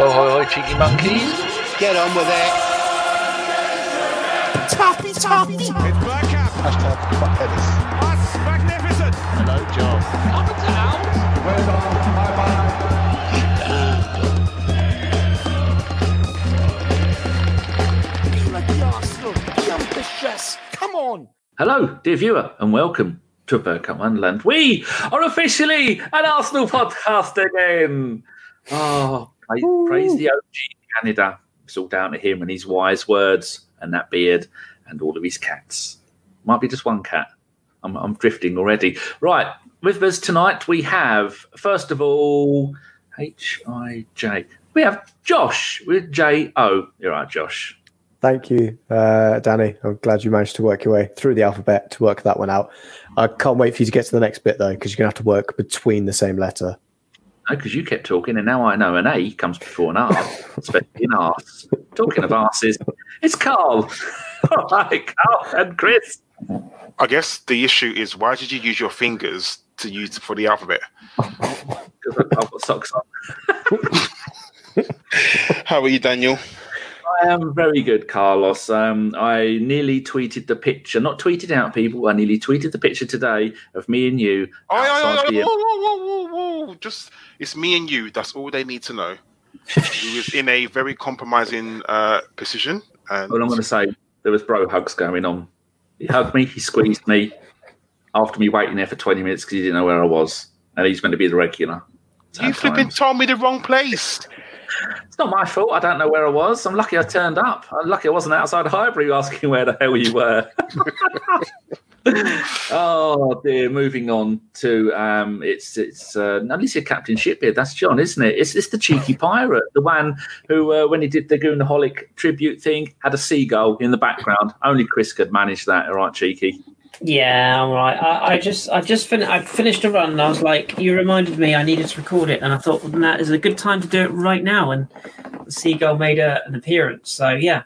Ho, ho, ho, cheeky monkeys. Get on with it. Toppy, toppy. It's Bergkamp. Hashtag fuck Dennis. That's magnificent. Hello, John. Up and down. Be like the Arsenal. Be ambitious. Come on. Hello, dear viewer, and welcome to Bergkamp Wonderland. We are officially an Arsenal podcast again. Oh, praise, praise the OG Canada. It's all down to him and his wise words and that beard and all of his cats. Might be just one cat. I'm, I'm drifting already. Right, with us tonight we have, first of all, H I J. We have Josh with J O. You're right, Josh. Thank you, uh, Danny. I'm glad you managed to work your way through the alphabet to work that one out. I can't wait for you to get to the next bit though, because you're gonna have to work between the same letter. Because you kept talking, and now I know an A comes before an R, especially in arse. Talking of arses, it's Carl. All right, Carl and Chris. I guess the issue is why did you use your fingers to use for the alphabet? Because I've got socks on. How are you, Daniel? I am very good, Carlos. Um, I nearly tweeted the picture, not tweeted out people. I nearly tweeted the picture today of me and you. Oh, oh, oh, whoa, whoa, whoa. Just it's me and you. That's all they need to know. He was in a very compromising uh, position, and All I'm going to say, there was bro hugs going on. He hugged me, he squeezed me after me waiting there for 20 minutes because he didn't know where I was. And he's going to be the regular. you flipping told me the wrong place. It's not my fault. I don't know where I was. I'm lucky I turned up. I'm lucky I wasn't outside Highbury asking where the hell you were. oh dear. Moving on to um, it's it's uh, at least your Captain Shipbeard. That's John, isn't it? It's it's the cheeky pirate, the one who uh, when he did the Goonerholic tribute thing had a seagull in the background. Only Chris could manage that. All right, cheeky. Yeah, all right. I, I just, I just fin- I finished a run, and I was like, you reminded me I needed to record it, and I thought well, that is a good time to do it right now. And the seagull made a, an appearance, so yeah,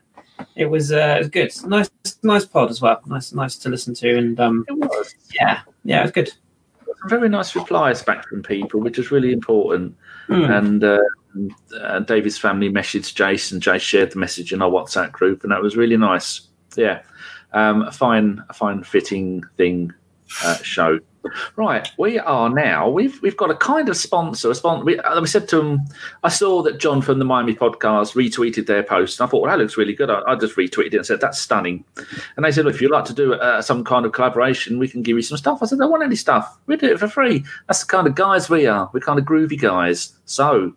it was, uh, it was good. Nice, nice pod as well. Nice, nice to listen to, and um, It was. yeah, yeah, it was good. Very nice replies back from people, which is really important. Hmm. And uh, uh, David's family messaged Jason. Jace shared the message in our WhatsApp group, and that was really nice. Yeah, um, a fine, a fine fitting thing uh, show. Right, we are now. We've we've got a kind of sponsor. A sponsor. We, uh, we said to him, I saw that John from the Miami podcast retweeted their post, and I thought, well, that looks really good. I, I just retweeted it and said that's stunning. And they said, look, if you'd like to do uh, some kind of collaboration, we can give you some stuff. I said, I don't want any stuff. We do it for free. That's the kind of guys we are. We're kind of groovy guys. So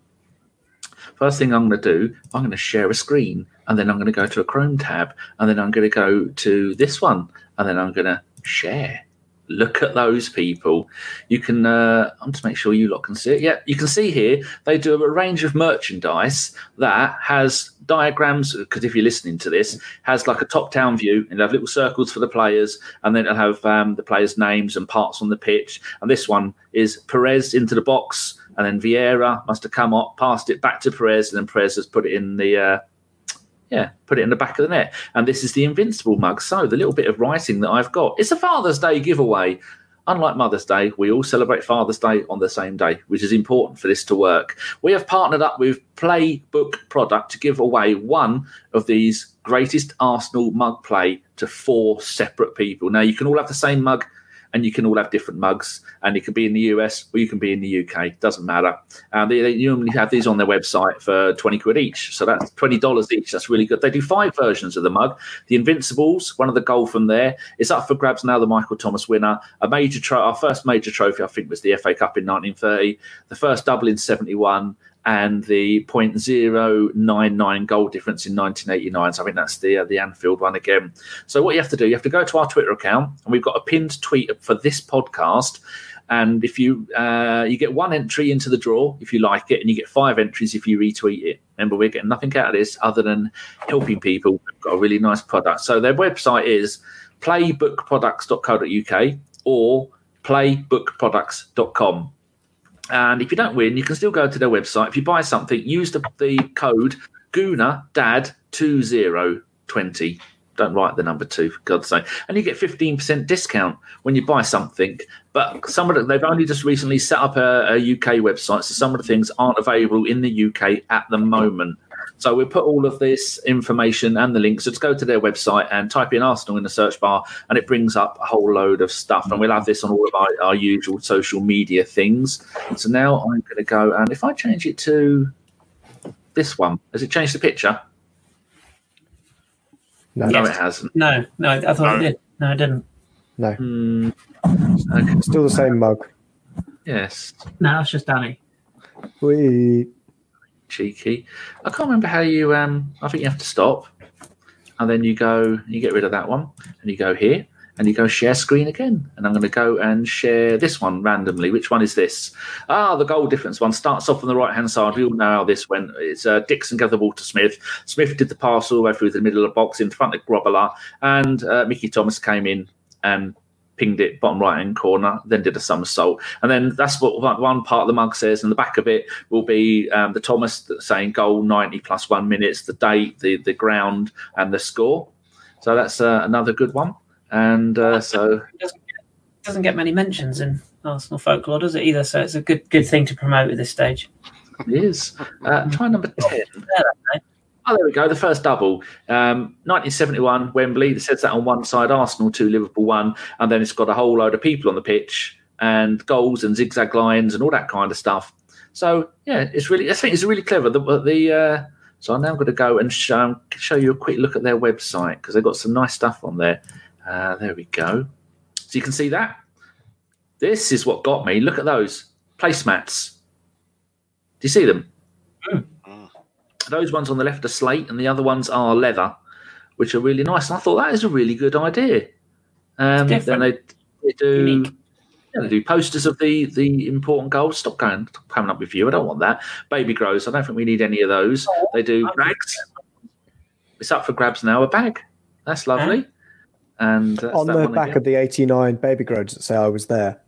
First thing I'm going to do, I'm going to share a screen, and then I'm going to go to a Chrome tab, and then I'm going to go to this one, and then I'm going to share. Look at those people. You can, uh, I'm just make sure you lot can see it. Yeah, you can see here they do a range of merchandise that has diagrams. Because if you're listening to this, has like a top-down view, and have little circles for the players, and then it'll have um, the players' names and parts on the pitch. And this one is Pires into the box, and then Vieira must have come up, passed it back to Pires, and then Pires has put it in the uh, yeah, put it in the back of the net. And this is the Invincible mug. So the little bit of writing that I've got. It's a Father's Day giveaway. Unlike Mother's Day, we all celebrate Father's Day on the same day, which is important for this to work. We have partnered up with Playbook Product to give away one of these greatest Arsenal mug play to four separate people. Now, you can all have the same mug and you can all have different mugs, and you can be in the US or you can be in the UK. Doesn't matter. And they, they normally have these on their website for twenty quid each, so that's twenty dollars each. That's really good. They do five versions of the mug. The Invincibles, one of the goal from there, is up for grabs now. The Michael Thomas winner, a major tro- our first major trophy, I think, was the FA Cup in 1930. The first double in 71 and the 0.099 goal difference in 1989. So I think that's the uh, the Anfield one again. So what you have to do, you have to go to our Twitter account, and we've got a pinned tweet for this podcast. And if you uh, you get one entry into the draw if you like it, and you get five entries if you retweet it. Remember, we're getting nothing out of this other than helping people. We've got a really nice product. So their website is playbookproducts.co.uk or playbookproducts.com. And if you don't win, you can still go to their website. If you buy something, use the, the code Gooner Dad 2020. Don't write the number two for God's sake. And you get fifteen percent discount when you buy something. But some of the, they've only just recently set up a, a UK website, so some of the things aren't available in the UK at the moment. So we put all of this information and the links. So just go to their website and type in Arsenal in the search bar, and it brings up a whole load of stuff. And we'll have this on all of our, our usual social media things. So now I'm going to go and if I change it to this one, has it changed the picture? No, No, it hasn't. No, no, I thought No. it did. No, it didn't. no, Hmm. okay. still the same mug. Yes. No, that's just Danny. We cheeky. I can't remember how you. Um, I think you have to stop, and then you go. You get rid of that one, and you go here, and you go share screen again. And I'm going to go and share this one randomly. Which one is this? Ah, the goal difference one starts off on the right hand side. We all know how this went. It's uh, Dixon gathered Walter Smith. Smith did the pass all the way through the middle of the box in front of Grobbelaar, and uh, Mickey Thomas came in and pinged it bottom right hand corner, then did a somersault. And then that's what one- part of the mug says, and the back of it will be um, the Thomas saying goal 90 plus one minutes, the date, the, the ground, and the score. So that's uh, another good one. And uh, so, It doesn't get, doesn't get many mentions in Arsenal folklore, does it either? So it's a good good thing to promote at this stage. it is. Uh, try number 10. Oh, there we go. The first double. Um, 1971, Wembley. It says that on one side, Arsenal 2, Liverpool 1. And then it's got a whole load of people on the pitch and goals and zigzag lines and all that kind of stuff. So, yeah, it's really, I think it's really clever. The, the uh, So I'm now going to go and show, show you a quick look at their website because they've got some nice stuff on there. Uh, there we go. So you can see that. This is what got me. Look at those placemats. Do you see them? Those ones on the left are slate, and the other ones are leather, which are really nice. And I thought that is a really good idea. Um, then they, they do yeah, they do posters of the the important goals. Stop going stop coming up with you. I don't want that. Baby grows. I don't think we need any of those. They do bags. It's up for grabs now. A bag. That's lovely. And that's on the back again. of the 89 baby grows that say I was there.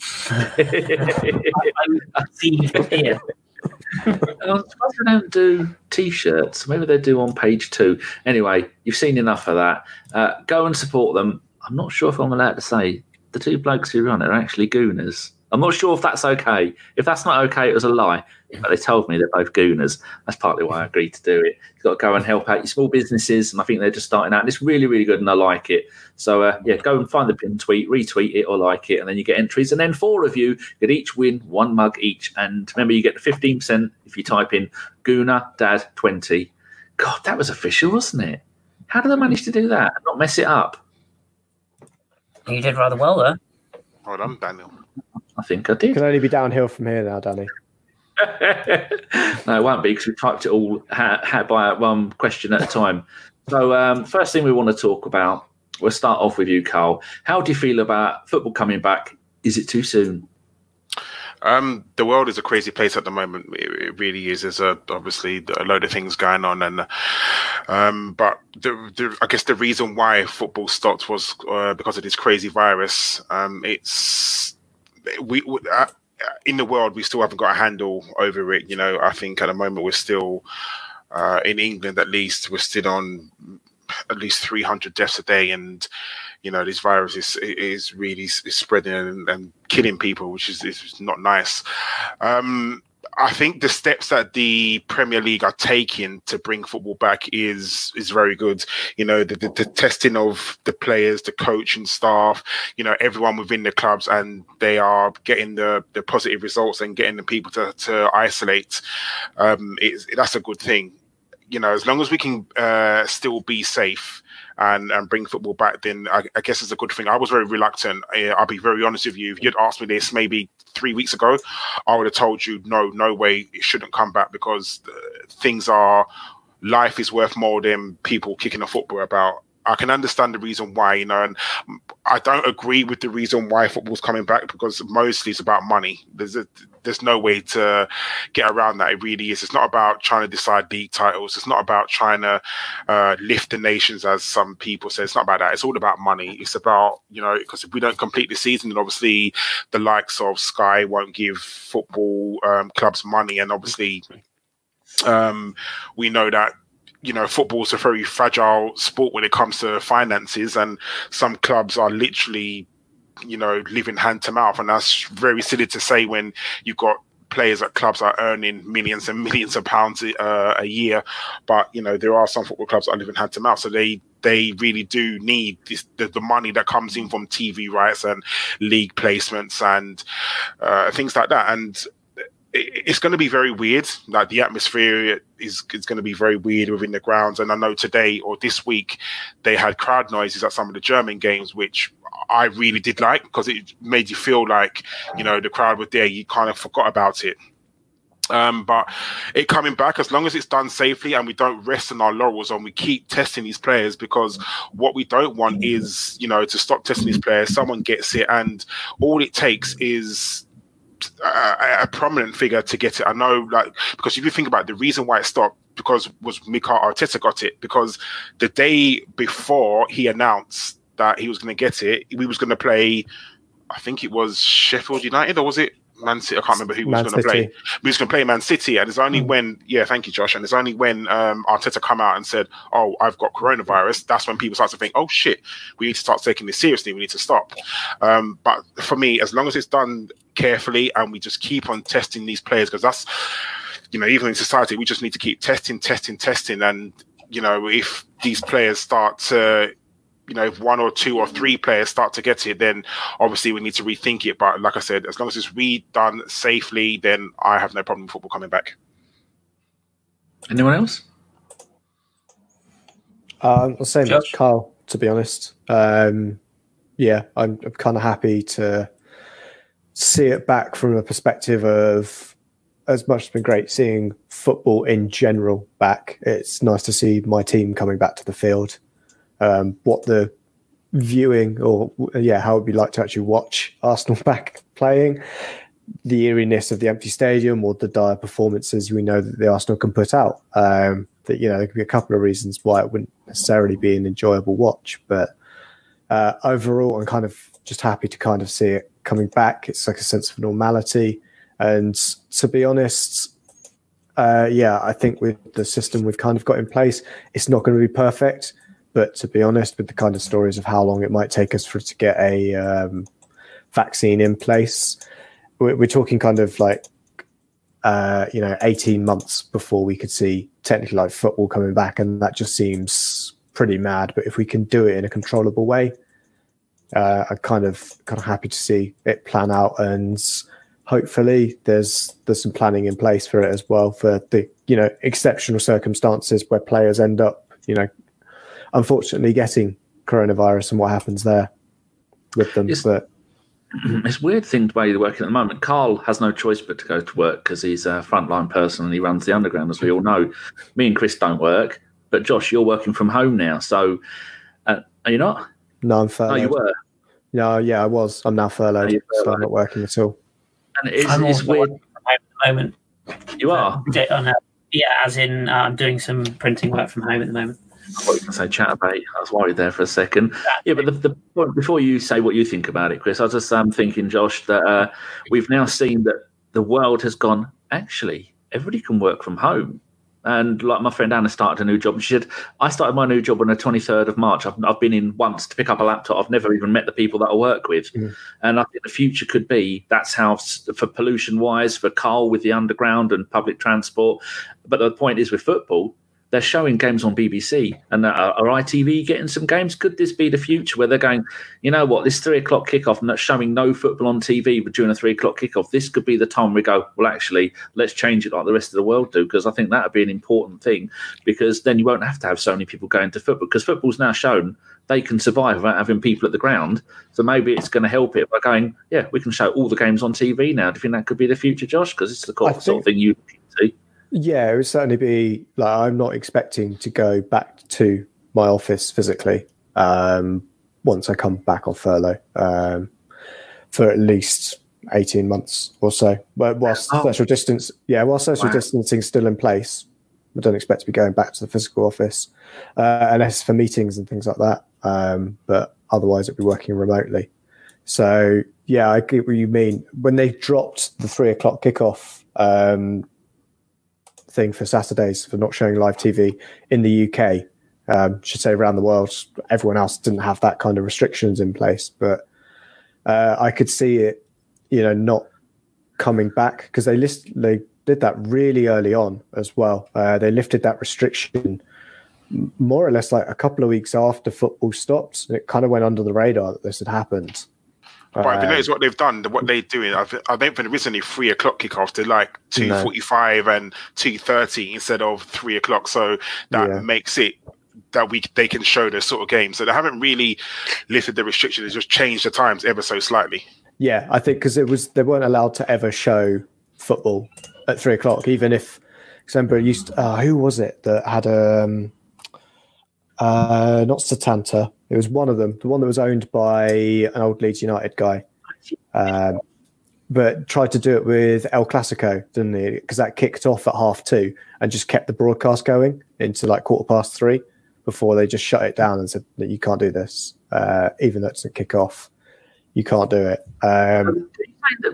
I see here. I'm surprised they don't do t-shirts. Maybe they do on page two. Anyway, you've seen enough of that. Uh, go and support them. I'm not sure if I'm allowed to say the two blokes who run it are actually gooners. I'm not sure if that's okay. If that's not okay, it was a lie. But they told me they're both gooners. That's partly why I agreed to do it. You've got to go and help out your small businesses, and I think they're just starting out. And it's really, really good, and I like it. So uh, yeah, go and find the pin tweet, retweet it, or like it, and then you get entries. And then four of you could each win one mug each. And remember, you get the fifteen percent if you type in Gooner Dad twenty. God, that was official, wasn't it? How did they manage to do that and not mess it up? You did rather well there. Well done, Daniel. I think I It did. can only be downhill from here now, Danny. no, it won't be because we typed it all ha- ha- by one question at a time. So, um, first thing we want to talk about, we'll start off with you, Carl. How do you feel about football coming back? Is it too soon? Um, the world is a crazy place at the moment. It, it really is. There's a, obviously a load of things going on, and um, but the, the, I guess the reason why football stopped was uh, because of this crazy virus. Um, it's we we- uh, in the world we still haven't got a handle over it. You know, I think at the moment we're still uh, in England at least we're still on at least 300 deaths a day and you know this virus is is really is spreading and, and killing people which is, is not nice um I think the steps that the Premier League are taking to bring football back is is very good. You know, the, the, the testing of the players, the coach and staff, you know, everyone within the clubs, and they are getting the, the positive results and getting the people to, to isolate. Um, it's, that's a good thing. You know, as long as we can uh, still be safe and, and bring football back, then I, I guess it's a good thing. I was very reluctant. I'll be very honest with you. If you'd asked me this maybe three weeks ago, I would have told you, no, no way, it shouldn't come back because uh, things are, life is worth more than people kicking a football about. I can understand the reason why, you know, and I don't agree with the reason why football's coming back because mostly it's about money. There's a, there's no way to get around that. It really is. It's not about trying to decide league titles. It's not about trying to uh, lift the nations, as some people say. It's not about that. It's all about money. It's about you know because if we don't complete the season, then obviously the likes of Sky won't give football um, clubs money, and obviously um, we know that you know, football's a very fragile sport when it comes to finances, and some clubs are literally, you know, living hand to mouth, and that's very silly to say when you've got players at clubs are earning millions and millions of pounds uh, a year, but you know there are some football clubs that are living hand to mouth, so they they really do need this, the, the money that comes in from TV rights and league placements and uh, things like that, and it's going to be very weird. Like the atmosphere is is going to be very weird within the grounds. And I know today or this week they had crowd noises at some of the German games, which I really did like because it made you feel like you know the crowd were there. You kind of forgot about it. Um, but it coming back as long as it's done safely and we don't rest on our laurels and we keep testing these players because what we don't want is you know to stop testing these players someone gets it and all it takes is a, a, prominent figure to get it. I know, like, because if you think about it, the reason why it stopped because was Mikel Arteta got it because the day before he announced that he was going to get it, we was going to play. I think it was Sheffield United, or was it Man City. I can't remember who Man was going to play. We was going to play Man City, and it's only mm. when, yeah, thank you, Josh. And it's only when um, Arteta come out and said, "Oh, I've got coronavirus." That's when people start to think, "Oh shit, we need to start taking this seriously. We need to stop." Um, but for me, as long as it's done carefully and we just keep on testing these players, because that's, you know, even in society, we just need to keep testing, testing, testing, and you know, if these players start to you know, if one or two or three players start to get it, then obviously we need to rethink it. But like I said, as long as it's redone safely, then I have no problem with football coming back. Anyone else? Um, the same as Carl, to be honest. Um, yeah, I'm, I'm kind of happy to see it back from a perspective of as much as been great seeing football in general back. It's nice to see my team coming back to the field um, what the viewing or yeah how would we like to actually watch Arsenal back playing the eeriness of the empty stadium or the dire performances we know that the Arsenal can put out. Um, that you know there could be a couple of reasons why it wouldn't necessarily be an enjoyable watch, but uh, overall, I'm kind of just happy to kind of see it coming back. It's like a sense of normality, and to be honest, uh, yeah, I think with the system we've kind of got in place, it's not going to be perfect. But to be honest, with the kind of stories of how long it might take us for to get a um, vaccine in place, we're, we're, talking kind of like uh, you know 18 months before we could see technically like football coming back, and that just seems pretty mad. But if we can do it in a controllable way, uh, I'm kind of kind of happy to see it plan out and hopefully there's there's some planning in place for it as well for the you know exceptional circumstances where players end up you know unfortunately getting coronavirus and what happens there with them. It's, but it's weird thing the way you're working at the moment. Carl has no choice but to go to work because he's a frontline person and he runs the underground, as we all know. Me and Chris don't work, but Josh, you're working from home now. So uh, are you not? No, I'm furloughed. Oh, you were. No, yeah, I was. I'm now furloughed, furloughed. so I'm not working at all. And it's, I'm it's weird. At the moment. You are. Yeah, as in uh, I'm doing some printing work from home at the moment. I thought you were say Chaturbate. I was worried there for a second. Yeah, but the, the before you say what you think about it, Chris, I was just um, thinking, Josh, that uh, we've now seen that the world has gone. Actually, everybody can work from home. And like my friend Anna started a new job, and she said, "I started my new job on the 23rd of March. I've, I've been in once to pick up a laptop. I've never even met the people that I work with, mm. and I think the future could be that's how for pollution wise, for coal with the underground and public transport. But the point is with football, they're showing games on BBC and uh, are, are ITV getting some games? Could this be the future where they're going, you know what, this three o'clock kickoff and that's showing no football on TV but during a three o'clock kickoff, this could be the time we go, well, actually, let's change it like the rest of the world do because I think that would be an important thing because then you won't have to have so many people going to football because football's now shown they can survive without having people at the ground. So maybe it's going to help it by going, yeah, we can show all the games on TV now. Do you think that could be the future, Josh? Because it's the sort think- of thing you see. Yeah, it would certainly be like I'm not expecting to go back to my office physically um, once I come back off furlough um, for at least 18 months or so. But whilst oh. social distance, yeah, while social wow. distancing still in place, I don't expect to be going back to the physical office uh, unless for meetings and things like that. Um, but otherwise, it'd be working remotely. So yeah, I get what you mean. When they dropped the three o'clock kickoff, um, thing for Saturdays for not showing live TV in the UK. Um, should say around the world, everyone else didn't have that kind of restrictions in place, but uh, I could see it, you know, not coming back because they list they did that really early on as well. Uh, they lifted that restriction more or less like a couple of weeks after football stopped. And it kind of went under the radar that this had happened. But if you notice what they've done, what they're doing, I, th- I don't think originally three o'clock kickoff. They're like two forty-five no. and two thirty instead of three o'clock. So that yeah. makes it that we they can show this sort of game. So they haven't really lifted the restriction; they just changed the times ever so slightly. Yeah, I think because it was they weren't allowed to ever show football at three o'clock, even if. Remember, used to, uh, who was it that had um, uh, not Setanta. It was one of them, the one that was owned by an old Leeds United guy. Um, but tried to do it with El Clasico, didn't he? Because that kicked off at half two and just kept the broadcast going into like quarter past three before they just shut it down and said that you can't do this, uh, even though it doesn't kick off. You can't do it. Um,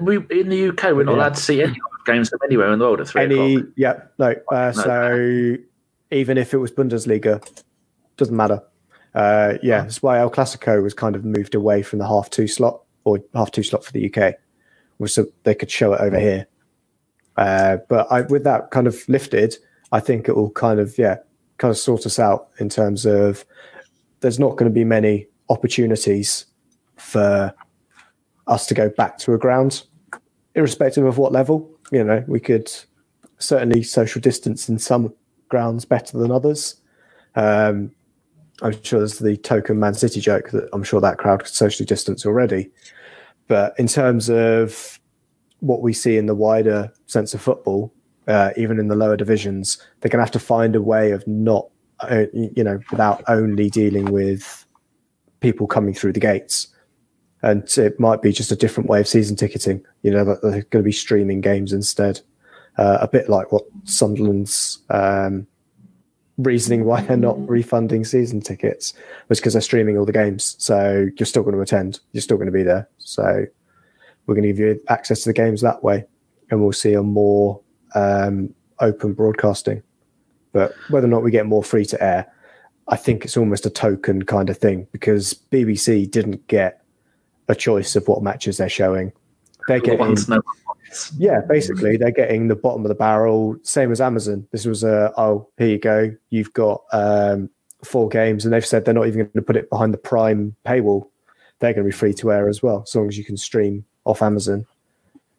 we, in the UK, we're not yeah. allowed to see any games from anywhere in the world at three any, o'clock. Yeah, no. Uh, no. So even if it was Bundesliga, doesn't matter. Uh, yeah, that's why El Clasico was kind of moved away from the half two slot or half two slot for the UK, was so they could show it over here. Uh, but I, with that kind of lifted, I think it will kind of yeah, kind of sort us out in terms of there's not going to be many opportunities for us to go back to a ground, irrespective of what level. You know, we could certainly social distance in some grounds better than others. Um, I'm sure there's the token Man City joke that I'm sure that crowd could socially distance already. But in terms of what we see in the wider sense of football, uh, even in the lower divisions, they're going to have to find a way of not, uh, you know, without only dealing with people coming through the gates. And it might be just a different way of season ticketing, you know, that they're going to be streaming games instead. Uh, a bit like what Sunderland's um, reasoning why they're not refunding season tickets was because they're streaming all the games. So you're still going to attend. You're still going to be there. So we're going to give you access to the games that way, and we'll see a more um, open broadcasting. But whether or not we get more free to air, I think it's almost a token kind of thing because BBC didn't get a choice of what matches they're showing. They're getting yeah, basically they're getting the bottom of the barrel, same as Amazon. This was a oh here you go, you've got um, four games, and they've said they're not even going to put it behind the Prime paywall. They're going to be free to air as well, as long as you can stream off Amazon.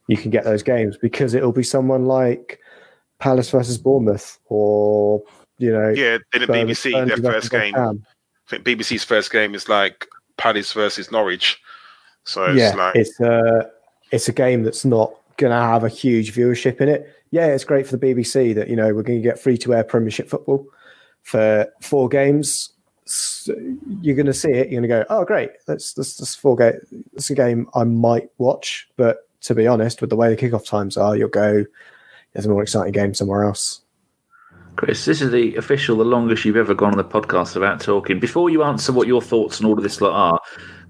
You can get those games because it'll be someone like Palace versus Bournemouth, or you know, yeah, in the BBC their first game. I think BBC's first game is like Palace versus Norwich. So it's yeah, like it's a it's a game that's not going to have a huge viewership in it. Yeah, it's great for the BBC that you know we're going to get free to air Premiership football for four games. So you're going to see it. You're going to go, oh, great. That's that's, that's four game. It's a game I might watch, but to be honest, with the way the kickoff times are, you'll go. There's a more exciting game somewhere else. Chris, this is the official, the longest you've ever gone on the podcast about talking. Before you answer what your thoughts on all of this lot are,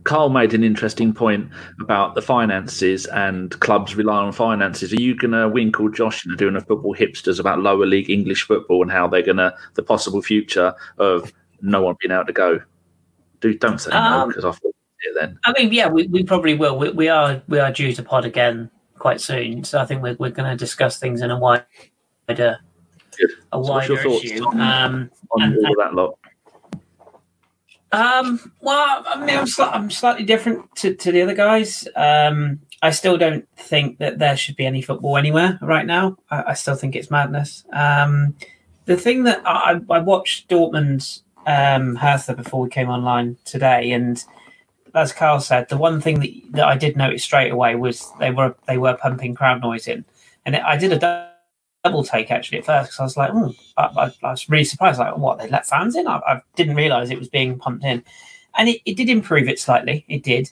Carl made an interesting point about the finances and clubs rely on finances. Are you going to winkle Josh into doing a football hipsters about lower league English football and how they're going to the possible future of no one being able to go? Do don't say um, no because I thought it then. I mean, yeah, we, we probably will. We, we are we are due to pod again quite soon, so I think we're we're going to discuss things in a wider Good. a wider so issue. On, um, on and, all and, that lot? Um, well, I mean, I'm, I'm slightly different to, to the other guys. Um, I still don't think that there should be any football anywhere right now. I, I still think it's madness. Um, the thing that I, I watched Dortmund um, Hertha before we came online today, and as Carl said, the one thing that, that I did notice straight away was they were they were pumping crowd noise in, and I did a double take actually at first because I was like, oh, I, I, was really surprised. Like, what they let fans in? I, I didn't realize it was being pumped in, and it, it did improve it slightly. It did,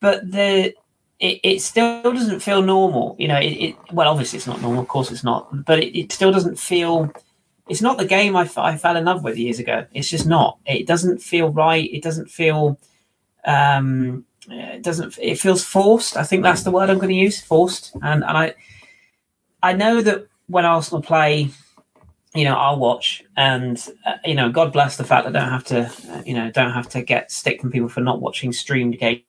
but the it, it still doesn't feel normal. You know, it, it, well, obviously it's not normal. Of course it's not, but it, it still doesn't feel. It's not the game I, I fell in love with years ago. It's just not. It doesn't feel right. It doesn't feel. Um, it doesn't. It feels forced. I think that's the word I'm going to use. Forced. And and I, I know that when Arsenal play you know, I'll watch, and uh, you know, God bless the fact that I don't have to, uh, you know, don't have to get stick from people for not watching streamed games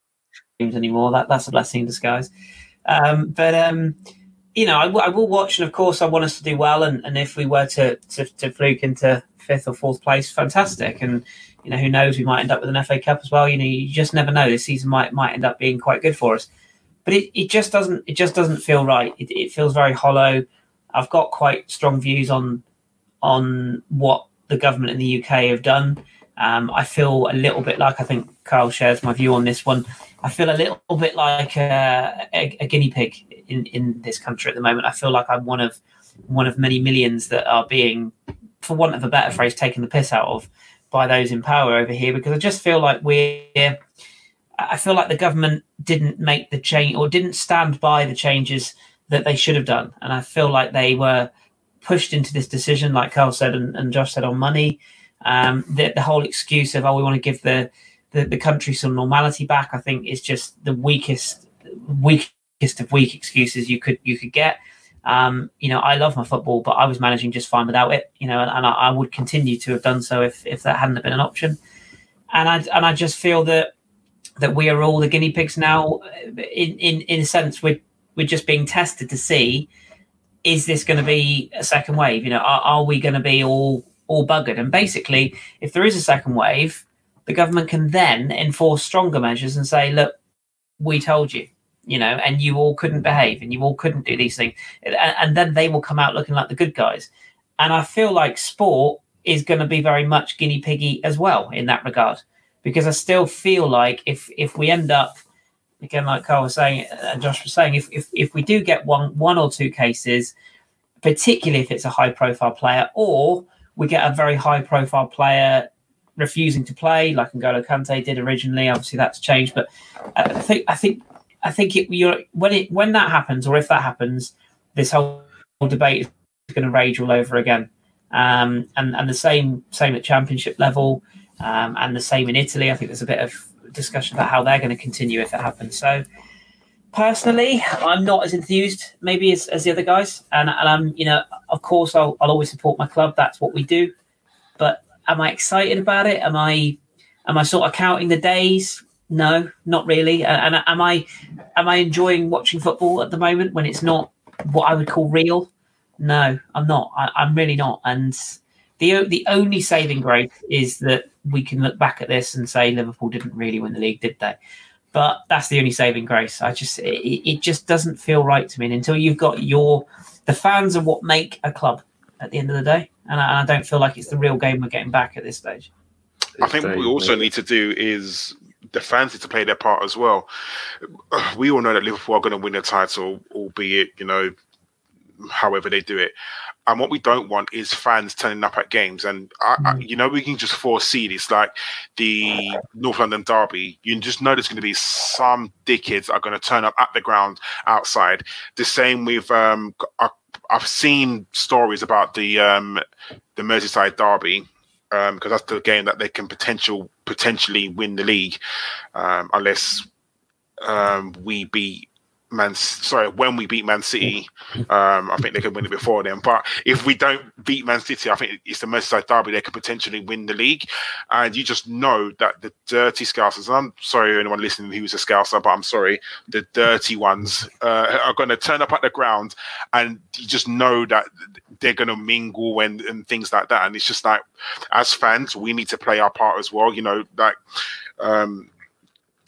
anymore. That that's a blessing in disguise. Um, but um, you know, I, w- I will watch, and of course, I want us to do well. And, and if we were to, to to fluke into fifth or fourth place, fantastic. And you know, who knows, we might end up with an FA Cup as well. You know, you just never know. This season might might end up being quite good for us. But it, it just doesn't it just doesn't feel right. It, it feels very hollow. I've got quite strong views on on what the government in the UK have done. Um, I feel a little bit like I think Carl shares my view on this one. I feel a little bit like a, a, a, guinea pig in, in this country at the moment. I feel like I'm one of one of many millions that are being, for want of a better phrase, taken the piss out of by those in power over here. Because I just feel like we're, I feel like the government didn't make the change or didn't stand by the changes that they should have done, and I feel like they were pushed into this decision, like Carl said and, and Josh said, on money. Um, the, the whole excuse of oh, we want to give the the, the country some normality back, I think is just the weakest weakest of weak excuses you could you could get. Um, you know, I love my football, but I was managing just fine without it. You know, and, and I, I, would continue to have done so if if that hadn't been an option. And I and I just feel that that we are all the guinea pigs now. In in in a sense, we're we're just being tested to see is this going to be a second wave? You know, are, are we going to be all all buggered? And basically, if there is a second wave, the government can then enforce stronger measures and say, look, we told you, you know, and you all couldn't behave and you all couldn't do these things. And, and then they will come out looking like the good guys. And I feel like sport is going to be very much guinea piggy as well in that regard, because I still feel like if if we end up again, like Carl was saying and Josh was saying, if, if if we do get one one or two cases, particularly if it's a high profile player, or we get a very high profile player refusing to play, like N'Golo Kante did originally. Obviously, that's changed, but I think I think I think it, you're, when it when that happens, or if that happens, this whole debate is going to rage all over again. Um, and and the same same at championship level, um, and the same in Italy. I think there's a bit of discussion about how they're going to continue if it happens. So personally, I'm not as enthused maybe as, as the other guys, and, and I'm you know of course I'll, I'll always support my club. That's what we do. But am I excited about it? Am I am I sort of counting the days? No, not really. And, and am I am I enjoying watching football at the moment when it's not what I would call real? No, I'm not. I, I'm really not. And the the only saving grace is that we can look back at this and say Liverpool didn't really win the league, did they? But that's the only saving grace. I just it, it just doesn't feel right to me. And until you've got your the fans are what make a club at the end of the day, and I, and I don't feel like it's the real game we're getting back at this stage. I think what we also need to do is the fans need to play their part as well. We all know that Liverpool are going to win the title, albeit you know, however they do it. And what we don't want is fans turning up at games. And I, I, mm. you know, we can just foresee this, like the North London derby. You just know there's going to be some dickheads are going to turn up at the ground outside. The same with um, I, I've seen stories about the um, the Merseyside derby because um, that's the game that they can potential potentially win the league um, unless um, we beat Man, sorry, when we beat Man City, um, I think they could win it before then. But if we don't beat Man City, I think it's the Merseyside derby. They could potentially win the league, and you just know that the dirty Scousers. I'm sorry, anyone listening who's a Scouser, but I'm sorry, the dirty ones uh, are going to turn up at the ground, and you just know that they're going to mingle and, and things like that. And it's just like, as fans, we need to play our part as well. You know, like. Um,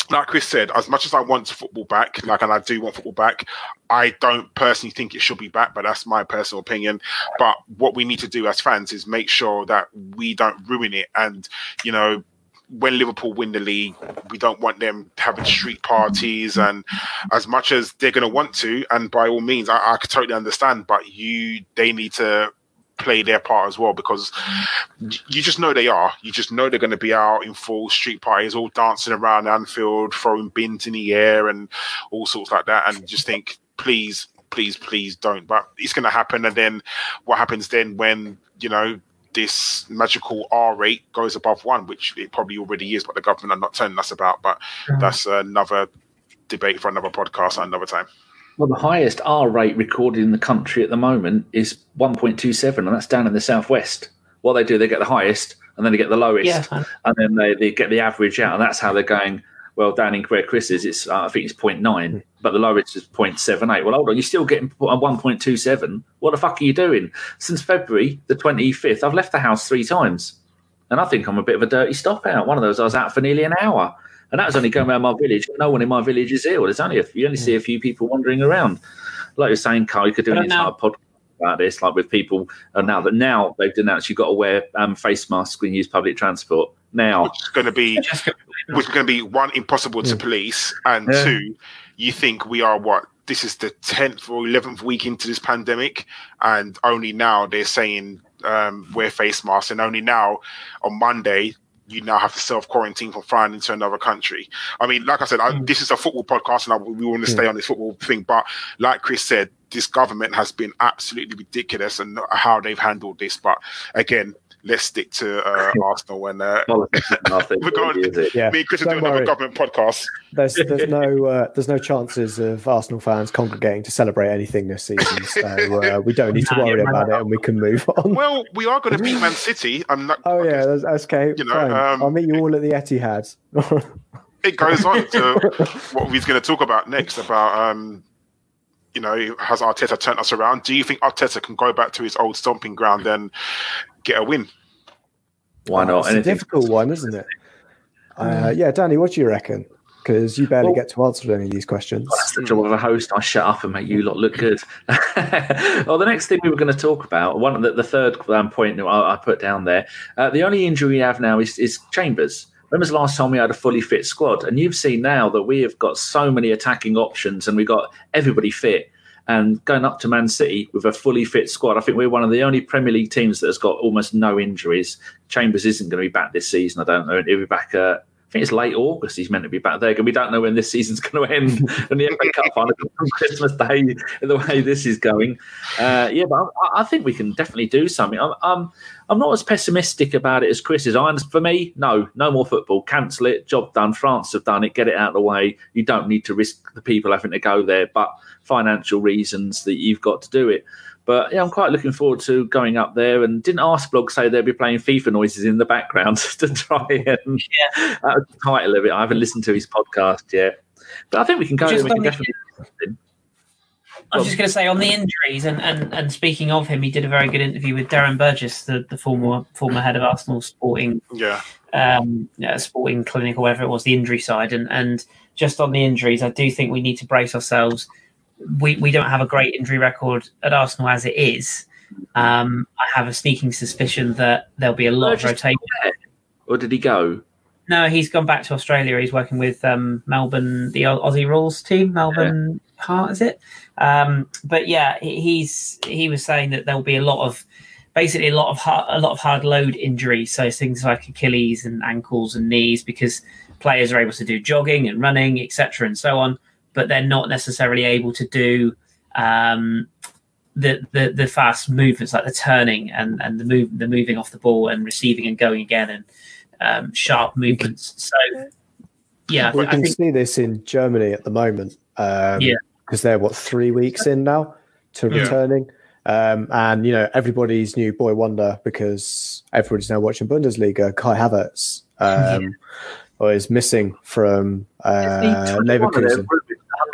like Chris said, as much as I want football back, like, and I do want football back, I don't personally think it should be back, but that's my personal opinion. But what we need to do as fans is make sure that we don't ruin it. And, you know, when Liverpool win the league, we don't want them having street parties. And as much as they're going to want to, and by all means, I, I could totally understand, but you, they need to play their part as well because you just know they are. You just know they're going to be out in full street parties, all dancing around Anfield, throwing bins in the air and all sorts like that. And just think, please, please, please don't. But it's going to happen. And then what happens then when, you know, this magical R rate goes above one, which it probably already is, but the government are not telling us about. But that's another debate for another podcast another time. Well, the highest R rate recorded in the country at the moment is 1.27, and that's down in the southwest. What they do, they get the highest, and then they get the lowest, Yeah, and then they, they get the average out, and that's how they're going. Well, down in where Chris is, it's uh, I think it's 0.9, but the lowest is 0.78. Well, hold on, you're still getting 1.27. What the fuck are you doing? Since February the 25th, I've left the house three times, and I think I'm a bit of a dirty stop out. One of those I was out for nearly an hour, and that was only going around my village. No one in my village is ill. There's only a, you only see a few people wandering around. Like you're saying, Carl, you could do an But now- entire podcast about this, like with people. And now that now they've denounced you've got to wear um, face masks when you use public transport. Now, Which is going to be which is going to be one impossible to police, and Yeah. two, you think we are what this is the tenth or eleventh week into this pandemic, and only now they're saying um, wear face masks, and only now on Monday you now have to self quarantine from flying into another country. I mean, like I said, I, hmm. this is a football podcast, and I, we want to stay on this football thing, but like Chris said. This government has been absolutely ridiculous and how they've handled this. But again, let's stick to uh, Arsenal and uh, nothing, we're going- really, is it? Yeah, me and Chris will do Don't another worry. government podcast. There's there's no uh, there's no chances of Arsenal fans congregating to celebrate anything this season, so uh, we don't need to worry yeah, about it, and we can move on. Well, we are going to beat Man City. I'm not. Oh I yeah, guess that's, that's okay. You know, fine. um, I'll meet you all at the Etihad. It goes on to what we're going to talk about next. About um, you know, has Arteta turned us around? Do you think Arteta can go back to his old stomping ground and get a win? Why not? It's a difficult one, isn't it? Uh, yeah, Danny, what do you reckon? Because you barely Well- get to answer any of these questions. That's the job of a host. I shut up and make you lot look good. well, the next thing we were going to talk about, one the, the third um, point I, I put down there, uh, the only injury we have now is, is Chambers. When was the last time we had a fully fit squad? And you've seen now that we have got so many attacking options and we've got everybody fit. And going up to Man City with a fully fit squad, I think we're one of the only Premier League teams that has got almost no injuries. Chambers isn't going to be back this season. I don't know. He'll be back. Uh, I think it's late August. He's meant to be back there, and we don't know when this season's going to end. and the FA Cup final on Christmas Day, the way this is going. Uh, yeah, but I, I think we can definitely do something. I'm, I'm, I'm not as pessimistic about it as Chris is. I, for me, no, no more football. Cancel it. Job done. France have done it. Get it out of the way. You don't need to risk the people having to go there, but financial reasons that you've got to do it. But yeah, I'm quite looking forward to going up there. And didn't Arseblog say they'd be playing FIFA noises in the background to try and that was the title of it. I haven't listened to his podcast yet, but I think we can go. Just there. We can the- definitely. I was just going to say on the injuries, and, and, and speaking of him, he did a very good interview with Darren Burgess, the, the former former head of Arsenal Sporting Yeah, um, yeah, sporting clinic or whatever it was, the injury side. And, and just on the injuries, I do think we need to brace ourselves. We, we don't have a great injury record at Arsenal as it is. Um, I have a sneaking suspicion that there'll be a lot of rotation. Or did he go? No, he's gone back to Australia. He's working with um, Melbourne, the Aussie Rules team, Melbourne Heart, is it? Um, but yeah, he- he's he was saying that there'll be a lot of basically a lot of hard, a lot of hard load injuries. So things like Achilles and ankles and knees, because players are able to do jogging and running, etc., and so on, but they're not necessarily able to do um, the, the the fast movements like the turning and and the move the moving off the ball and receiving and going again and um, sharp movements. So yeah, I, we thi- I can think see this in Germany at the moment. Um, Yeah. Because they're, what, three weeks in now to Yeah. returning. Um, and, you know, everybody's new boy wonder because everybody's now watching Bundesliga. Kai Havertz um, or is missing from uh, Leverkusen.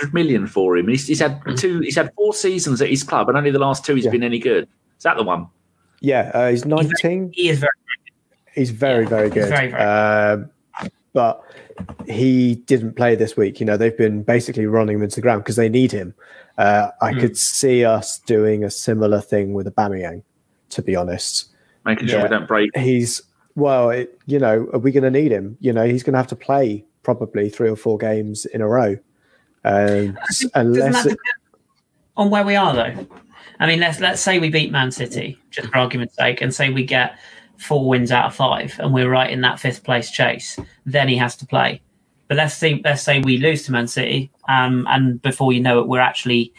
Hundred million for him. He's, he's had two. He's had four seasons at his club, and only the last two he's Yeah. been any good. Is that the one? Yeah, uh, he's 19. he is very He's very, very good. very, very um, but he didn't play this week. You know, they've been basically running him into the ground because they need him. Uh, I Mm. could see us doing a similar thing with Aubameyang, to be honest. Making sure Yeah. we don't break. He's, well, it, you know, are we going to need him? You know, he's going to have to play probably three or four games in a row. Um, Doesn't unless that it, depend on where we are though? I mean, let's let's say we beat Man City, just for argument's sake, and say we get four wins out of five, and we're right in that fifth place chase. Then he has to play. But let's say let's say we lose to Man City, um, and before you know it, we're actually,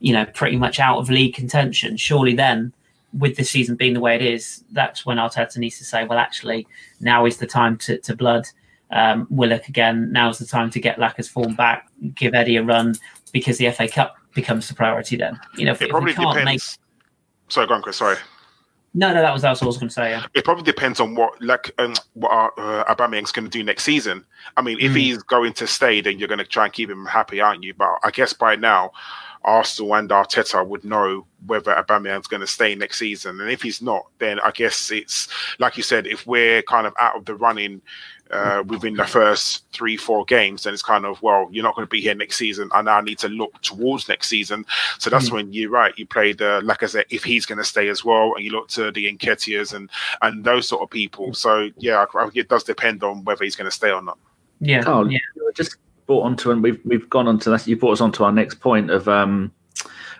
you know, pretty much out of league contention. Surely then, with the season being the way it is, that's when Arteta needs to say, well, actually, now is the time to, to blood um, Willock again. Now's the time to get Lacker's form back, give Eddie a run, because the FA Cup becomes the priority. Then you know if, It probably we can't depends. make Sorry, go on, Chris. Sorry. no no that was that was what I was going to say. Yeah. It probably depends on what like um, what our, uh, Aubameyang's going to do next season. I mean, if Mm. he's going to stay, then you're going to try and keep him happy, aren't you? But I guess by now, Arsenal and Arteta would know whether Aubameyang's going to stay next season, and if he's not, then I guess it's like you said. If we're kind of out of the running uh, within the first three, four games, then it's kind of well, you're not going to be here next season. I now need to look towards next season. So that's when you're right. You play the like I said, if he's going to stay as well, and you look to the Nketiahs and and those sort of people. So yeah, I, I it does depend on whether he's going to stay or not. Yeah, Carl, yeah. you just brought onto and we've we've gone on to that. You brought us on to our next point of um,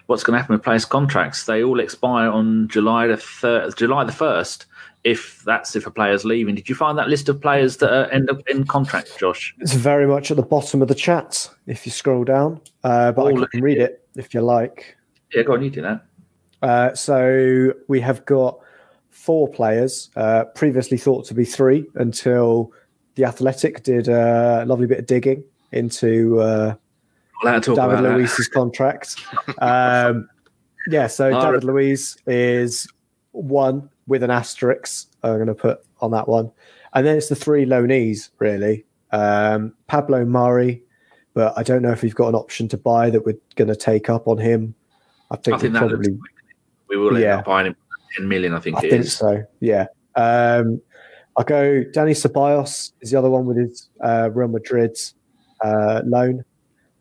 what's going to happen with players' contracts. They all expire on July the third, July the first. If that's if a player's leaving, did you find that list of players that are end up in contract, Josh? It's very much at the bottom of the chat if you scroll down, uh, but Oh, I can read it if you like. Yeah, go on, you do that. Uh, so we have got four players, uh, previously thought to be three until the Athletic did a lovely bit of digging into uh, to David. Luiz's contract. Um, yeah, so David Luiz is one with an asterisk. I'm going to put on that one, and then it's the three loanees really. Um, Pablo Mari, but I don't know if we've got an option to buy that we're going to take up on him. I think, I think we probably we will end Yeah. up buying him for ten million. I think I it think is. so. Yeah. Um, I'll go. Dani Ceballos is the other one with his uh, Real Madrid uh, loan,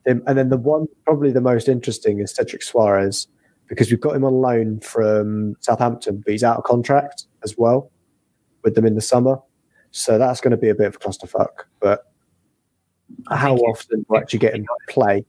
and then the one probably the most interesting is Cedric Soares because we've got him on loan from Southampton, but he's out of contract as well with them in the summer. So that's going to be a bit of a clusterfuck. But how think- often do we actually get him to play?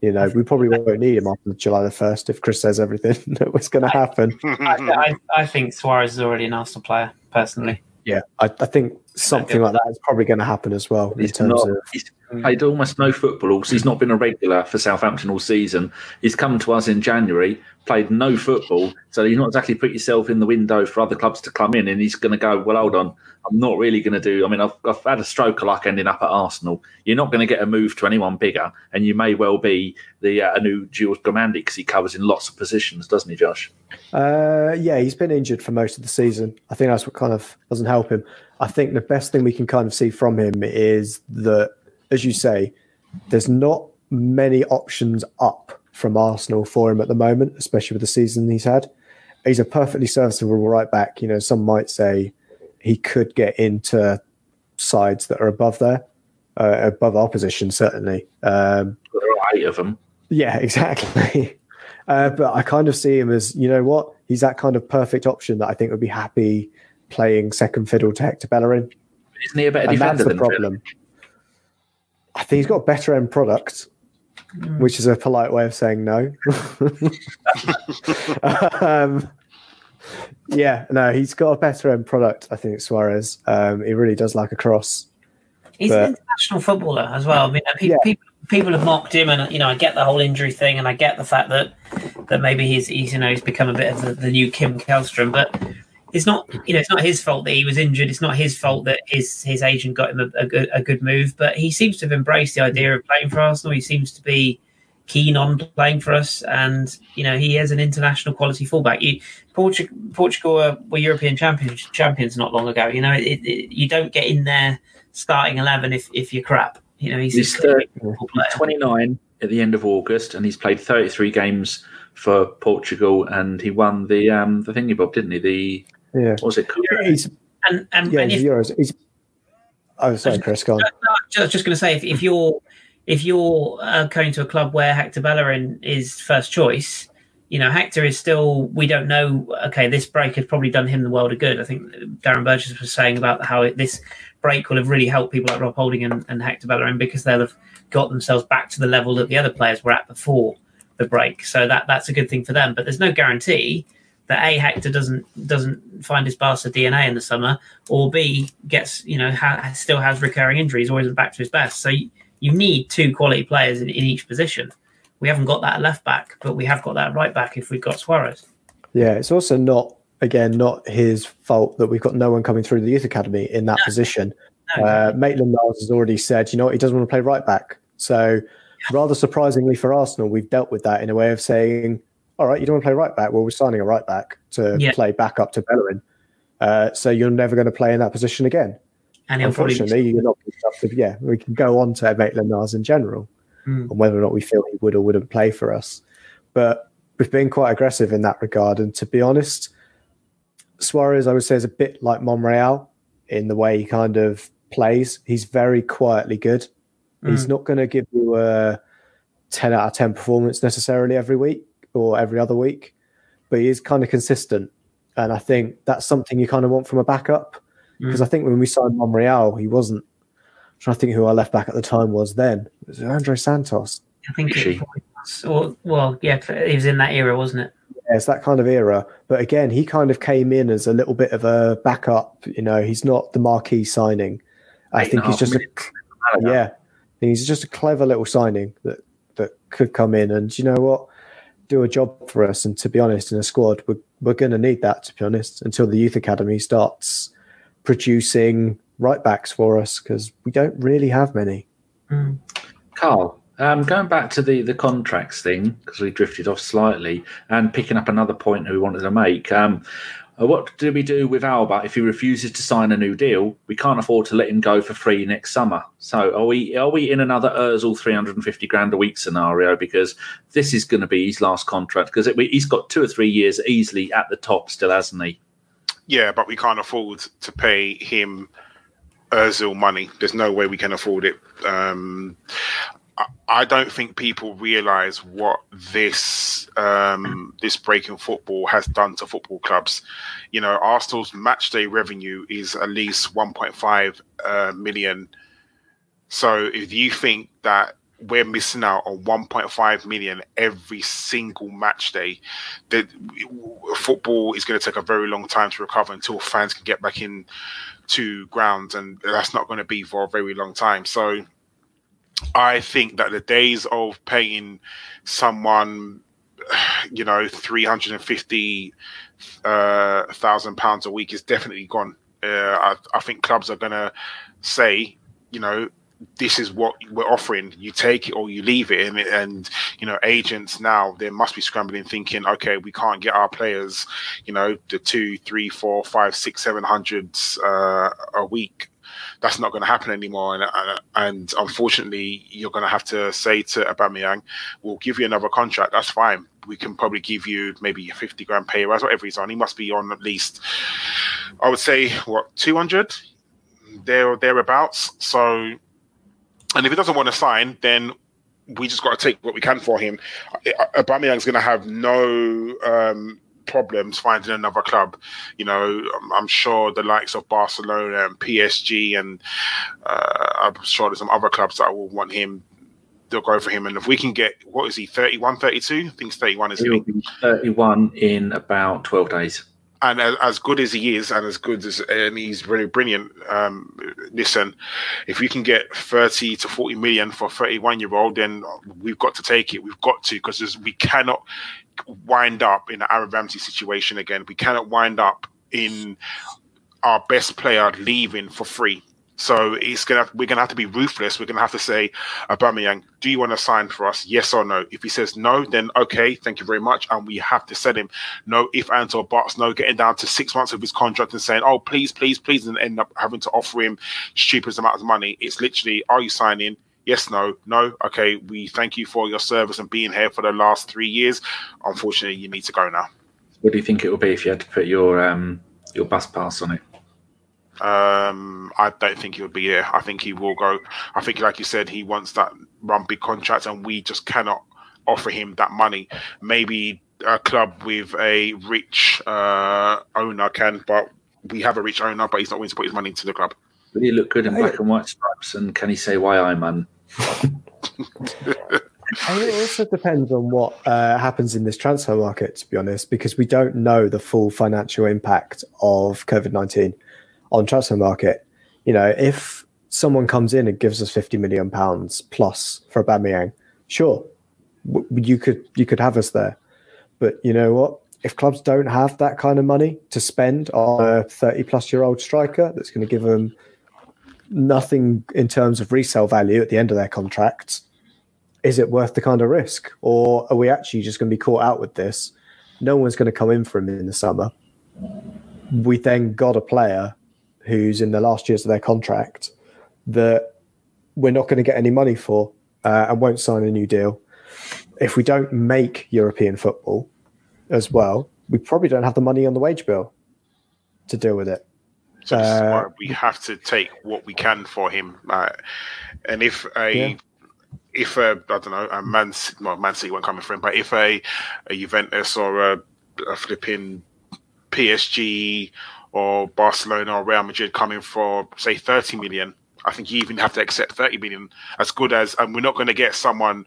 You know, we probably won't need him after July the first if Chris says everything that was going to happen. I, I, I think Soares is already an Arsenal player personally. Yeah, I, I think something like that is probably going to happen as well in He's terms not. of He's played almost no football. all- He's not been a regular for Southampton all season. He's come to us in January, played no football, so he's not exactly put yourself in the window for other clubs to come in. And he's going to go. Well, hold on, I'm not really going to do. I mean, I've, I've had a stroke like ending up at Arsenal. You're not going to get a move to anyone bigger, and you may well be the uh, a new Jules Gramandi because he covers in lots of positions, doesn't he, Josh? Uh, yeah, he's been injured for most of the season. I think that's what kind of doesn't help him. I think the best thing we can kind of see from him is that, as you say, there's not many options up from Arsenal for him at the moment, especially with the season he's had. He's a perfectly serviceable right back. You know, some might say he could get into sides that are above there, uh, above our position, certainly. Um, There are eight of them. yeah, exactly. Uh, but I kind of see him as, you know what? He's that kind of perfect option that I think would be happy playing second fiddle to Hector Bellerin. Isn't he a better And that's defender the than Trent? problem. I think he's got a better end product, which is a polite way of saying no. um, yeah, no, he's got a better end product, I think, Soares. Um, he really does like a cross. He's But- an international footballer as well. I mean, people, Yeah. people, people have mocked him, and you know, I get the whole injury thing, and I get the fact that that maybe he's, he's you know he's become a bit of the, the new Kim Kallstrom, but it's not you know it's not his fault that he was injured. It's not his fault that his his agent got him a, a good a good move. But he seems to have embraced the idea of playing for Arsenal. He seems to be keen on playing for us, and you know he is an international quality fullback. You, Portugal, Portugal were, were European champions champions not long ago. You know, it, it, you don't get in there starting eleven if, if you're crap. You know, he's, He's 30, football 29 at the end of August, and he's played 33 games for Portugal, and he won the um the thingy bob, didn't he? The Yeah. what was it called? He's, And and, yeah, and he's if, Euros. He's, oh, sorry, Chris, go on. I was just going to say, if, if you're if you're uh, going to a club where Hector Bellerin is first choice, you know Hector is still. We don't know. Okay, this break has probably done him the world of good. I think Darren Burgess was saying about how it, this break will have really helped people like Rob Holding and, and Hector Bellerin because they'll have got themselves back to the level that the other players were at before the break. So that that's a good thing for them. But there's no guarantee that a Hector doesn't doesn't find his Barca DNA in the summer, or b gets you know ha, still has recurring injuries or isn't back to his best. So you, you need two quality players in, in each position. We haven't got that left back, but we have got that right back if we've got Soares. Yeah, it's also not again not his fault that we've got no one coming through the youth academy in that position. No. Uh, Maitland Niles has already said, you know what, he doesn't want to play right back. So rather surprisingly for Arsenal, we've dealt with that in a way of saying, "All right, you don't want to play right back. Well, we're signing a right back to Yeah. play back up to Bellerin, uh, so you're never going to play in that position again." And Unfortunately, you're not to, yeah, we can go on to Maitland Niles in general Mm. and whether or not we feel he would or wouldn't play for us. But we've been quite aggressive in that regard. And to be honest, Soares, I would say, is a bit like Monreal in the way he kind of plays. He's very quietly good. He's not going to give you a 10 out of 10 performance necessarily every week or every other week, but he is kind of consistent. And I think that's something you kind of want from a backup. Because I think when we signed Monreal, he wasn't. I'm trying to think who our left back at the time was then. Was it Andre Santos? I think it she? was. Or, well, yeah, he was in that era, wasn't it? Yeah, it's that kind of era. But again, he kind of came in as a little bit of a backup. You know, he's not the marquee signing. I Eight think he's just half a yeah. He's just a clever little signing that that could come in and you know what, do a job for us. And to be honest, in a squad, we're we're going to need that. To be honest, until the youth academy starts producing right backs for us because we don't really have many. Mm. Carl, um, going back to the, the contracts thing, because we drifted off slightly, and picking up another point that we wanted to make. Um, what do we do with Auba if he refuses to sign a new deal? We can't afford to let him go for free next summer. So are we are we in another Özil 350 grand a week scenario? Because this is going to be his last contract because he's got two or three years easily at the top still, hasn't he? Yeah, but we can't afford to pay him Özil money. There's no way we can afford it. Um, I, don't think people realise what this um, this break in football has done to football clubs. You know, Arsenal's match day revenue is at least 1.5 uh, million. So if you think that we're missing out on 1.5 million every single match day, that football is going to take a very long time to recover until fans can get back in to grounds, and that's not going to be for a very long time. So I think that the days of paying someone, you know, three hundred and fifty uh, pounds a week is definitely gone. Uh, I, I think clubs are going to say, you know, this is what we're offering. You take it or you leave it. And, and you know, agents now they must be scrambling, thinking, okay, we can't get our players, you know, the two, three, four, five, six, seven hundreds uh, a week. That's not going to happen anymore. And, and, and unfortunately, you're going to have to say to Aubameyang, "We'll give you another contract. That's fine. We can probably give you maybe a fifty grand pay rise, whatever he's on. He must be on at least, I would say, what two hundred, there or thereabouts. So." And if he doesn't want to sign, then we just got to take what we can for him. Aubameyang's going to have no um, problems finding another club. You know, I'm, sure the likes of Barcelona and PSG, and uh, I'm sure there's some other clubs that will want him. They'll go for him. And if we can get, what is he, 31, 32? I think it's 31, isn't He'll 31 in about 12 days and as, good as he is, and as good as and he's really brilliant. Um, listen, if we can get thirty to forty million for a thirty-one year old, then we've got to take it. We've got to because we cannot wind up in an Aaron Ramsey situation again. We cannot wind up in our best player leaving for free. So gonna we're gonna have to be ruthless. We're gonna have to say, Aubameyang, do you want to sign for us? Yes or no? If he says no, then okay, thank you very much, and we have to sell him. No, if ands or buts, no, getting down to six months of his contract and saying, oh please, please, please, and end up having to offer him stupid amounts of money. It's literally, are you signing? Yes, no, no. Okay, we thank you for your service and being here for the last three years. Unfortunately, you need to go now. What do you think it would be if you had to put your um, your bus pass on it? Um, I don't think he would be here. I think he will go. I think, like you said, he wants that run big contract, and we just cannot offer him that money. Maybe a club with a rich uh, owner can, but we have a rich owner, but he's not willing to put his money into the club. Will he look good in black and white stripes? And can he say why I man? And it also depends on what uh, happens in this transfer market, to be honest, because we don't know the full financial impact of COVID 19 on transfer market. You know, if someone comes in and gives us 50 million pounds plus for Aubameyang, sure, you could you could have us there. But you know what? If clubs don't have that kind of money to spend on a 30 plus year old striker that's going to give them nothing in terms of resale value at the end of their contracts, is it worth the kind of risk, or are we actually just going to be caught out with this? No one's going to come in for him in the summer. We then got a player who's in the last years of their contract that we're not going to get any money for uh, and won't sign a new deal. If we don't make European football as well, we probably don't have the money on the wage bill to deal with it. So this is why Uh, we have to take what we can for him. Uh, and if a Yeah. if a I don't know a Man C- well Man City won't come in for him, but if a, a Juventus or a, a flipping PSG or Barcelona or Real Madrid coming for say thirty million, I think you even have to accept thirty million as good as, and we're not going to get someone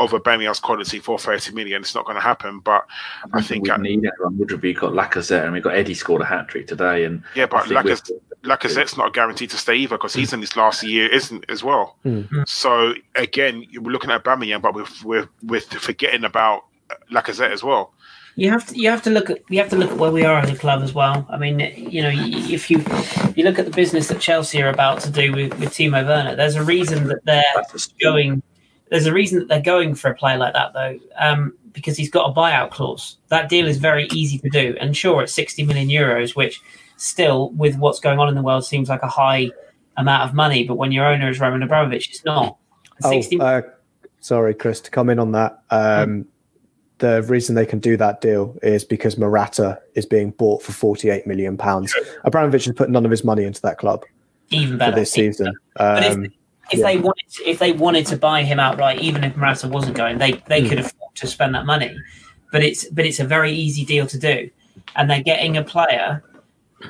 of Aubameyang's quality for thirty million. It's not going to happen. But I think we uh, need everyone. Would have got Lacazette and we've got Eddie scored a hat trick today, and Yeah, but think Lacazette, Lacazette's not guaranteed to stay either because he's in his last year, isn't as well. Mm. So again, we're looking at Aubameyang, but we're we're, we're forgetting about Lacazette as well. You have to you have to look at you have to look at where we are as a club as well. I mean, you know, if you you look at the business that Chelsea are about to do with, with Timo Werner, there's a reason that they're going. There's a reason that they're going for a player like that, though, um, because he's got a buyout clause. That deal is very easy to do, and sure, it's 60 million euros, which still, with what's going on in the world, seems like a high amount of money. But when your owner is Roman Abramovich, it's not. Oh, 60 uh, sorry, Chris, to come in on that. Um, the reason they can do that deal is because Morata is being bought for 48 million pounds. Abramovich has put none of his money into that club even for better this season. But if, Um, if yeah. they wanted, to, if they wanted to buy him outright, even if Morata wasn't going, they they Hmm. could afford to spend that money. But it's but it's a very easy deal to do, and they're getting a player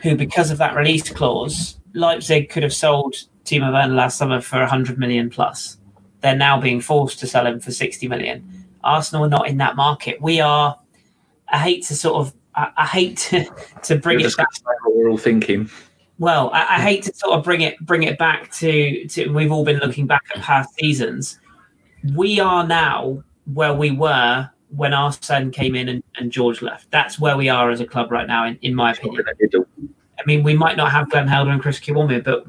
who, because of that release clause, Leipzig could have sold Timo Werner last summer for 100 million plus. They're now being forced to sell him for 60 million. Arsenal are not in that market. We are. I hate to sort of. I, I hate to, to bring You're it back what we're all thinking. well, I, I hate to sort of bring it bring it back to to we've all been looking back at past seasons. We are now where we were when Arsene came in and, and George left. That's where we are as a club right now, in, in my opinion. I mean, we might not have Glenn Helder and Chris Kiwomya, but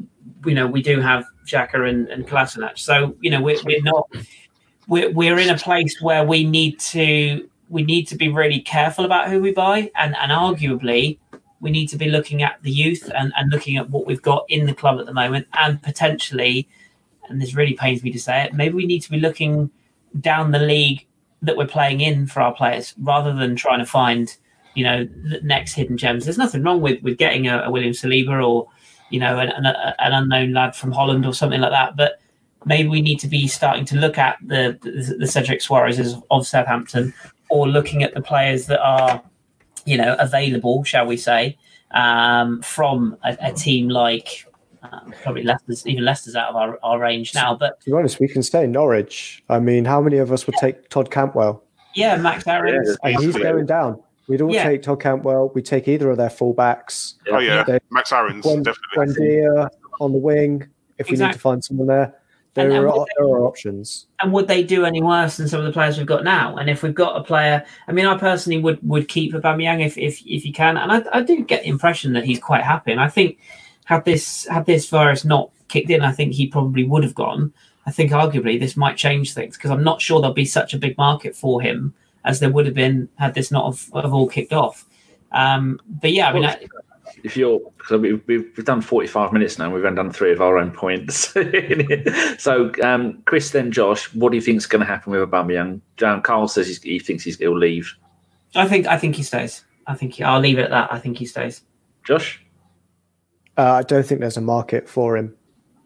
you know we do have Xhaka and, and Kolasinac. So you know we're, we're not we're, we're in a place where we need to we need to be really careful about who we buy, and and arguably we need to be looking at the youth and, and looking at what we've got in the club at the moment, and potentially, and this really pains me to say it, maybe we need to be looking down the league that we're playing in for our players rather than trying to find you know the next hidden gems. There's nothing wrong with with getting a, a William Saliba or you know an, an, an unknown lad from Holland or something like that, but maybe we need to be starting to look at the the, the Cedric Soares's of Southampton or looking at the players that are you know available, shall we say, um, from a, a team like. Um, probably Leicester's, even Leicester's out of our, our range now, but to be honest, we can stay in Norwich. I mean, how many of us would take Todd Cantwell? yeah, Max Aarons. And he's going down. We'd all Yeah. take Todd Cantwell. We'd take either of their fullbacks. Oh yeah, They- Max Aarons When, definitely. Buendia on the wing. If we need to find someone there, there And- and are would there are options. and would they do any worse than some of the players we've got now? And if we've got a player, I mean, I personally would would keep Aubameyang if if if you can, and I, I do get the impression that he's quite happy. And I think had this had this virus not kicked in, I think he probably would have gone. I think arguably this might change things because I'm not sure there'll be such a big market for him as there would have been had this not have, have all kicked off. Um, but yeah, I mean, I, if you're because we've, we've we've done 45 minutes now and we've only done three of our own points so um chris then josh what do you think is going to happen with Aubameyang? John carl says he's, he thinks he's, he'll leave I think I think he stays. I think he, I'll leave it at that. I think he stays. josh Uh, I don't think there's a market for him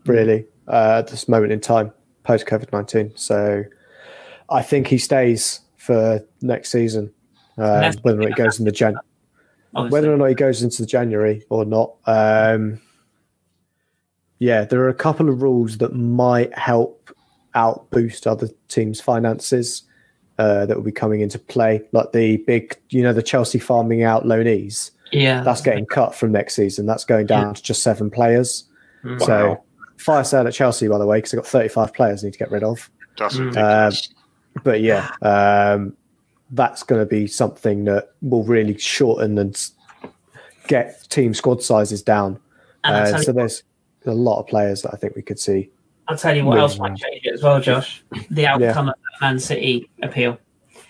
really uh, at this moment in time post COVID nineteen. So I think he stays for next season. Uh, Next- whether or not he goes in the Jan, Obviously. whether or not he goes into the January or not. Um, yeah, there are a couple of rules that might help out boost other teams' finances uh, that will be coming into play, like the big, you know, the Chelsea farming out loanees. yeah, That's getting cut from next season. That's going down to just seven players. Mm. So fire sale at Chelsea, by the way, because they've got 35 players they need to get rid of. That's Mm. ridiculous. But yeah, um, that's going to be something that will really shorten and get team squad sizes down. And Uh, so there's a lot of players that I think we could see. I'll tell you what Yeah. else might change it as well, Josh. The outcome of that Man City appeal.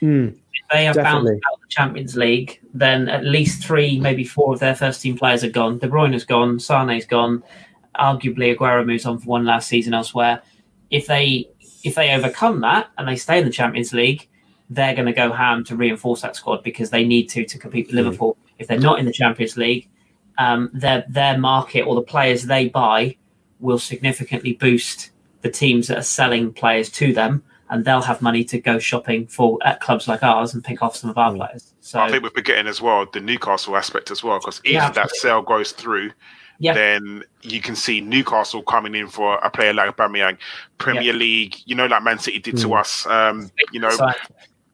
Mm, If they have bounced out of the Champions League, then at least three, maybe four of their first team players are gone. De Bruyne's gone, Sane's gone. Arguably, Aguero moves on for one last season elsewhere. If they if they overcome that and they stay in the Champions League, they're going to go ham to reinforce that squad because they need to to compete with Liverpool. If they're not in the Champions League, um, their their market or the players they buy will significantly boost the teams that are selling players to them, and they'll have money to go shopping for at clubs like ours and pick off some of our players. So I think we're forgetting as well the Newcastle aspect as well, because if Yeah. that sale goes through, Yeah. then you can see Newcastle coming in for a player like Aubameyang, Premier League, you know, like Man City did to us. Um, you know, so-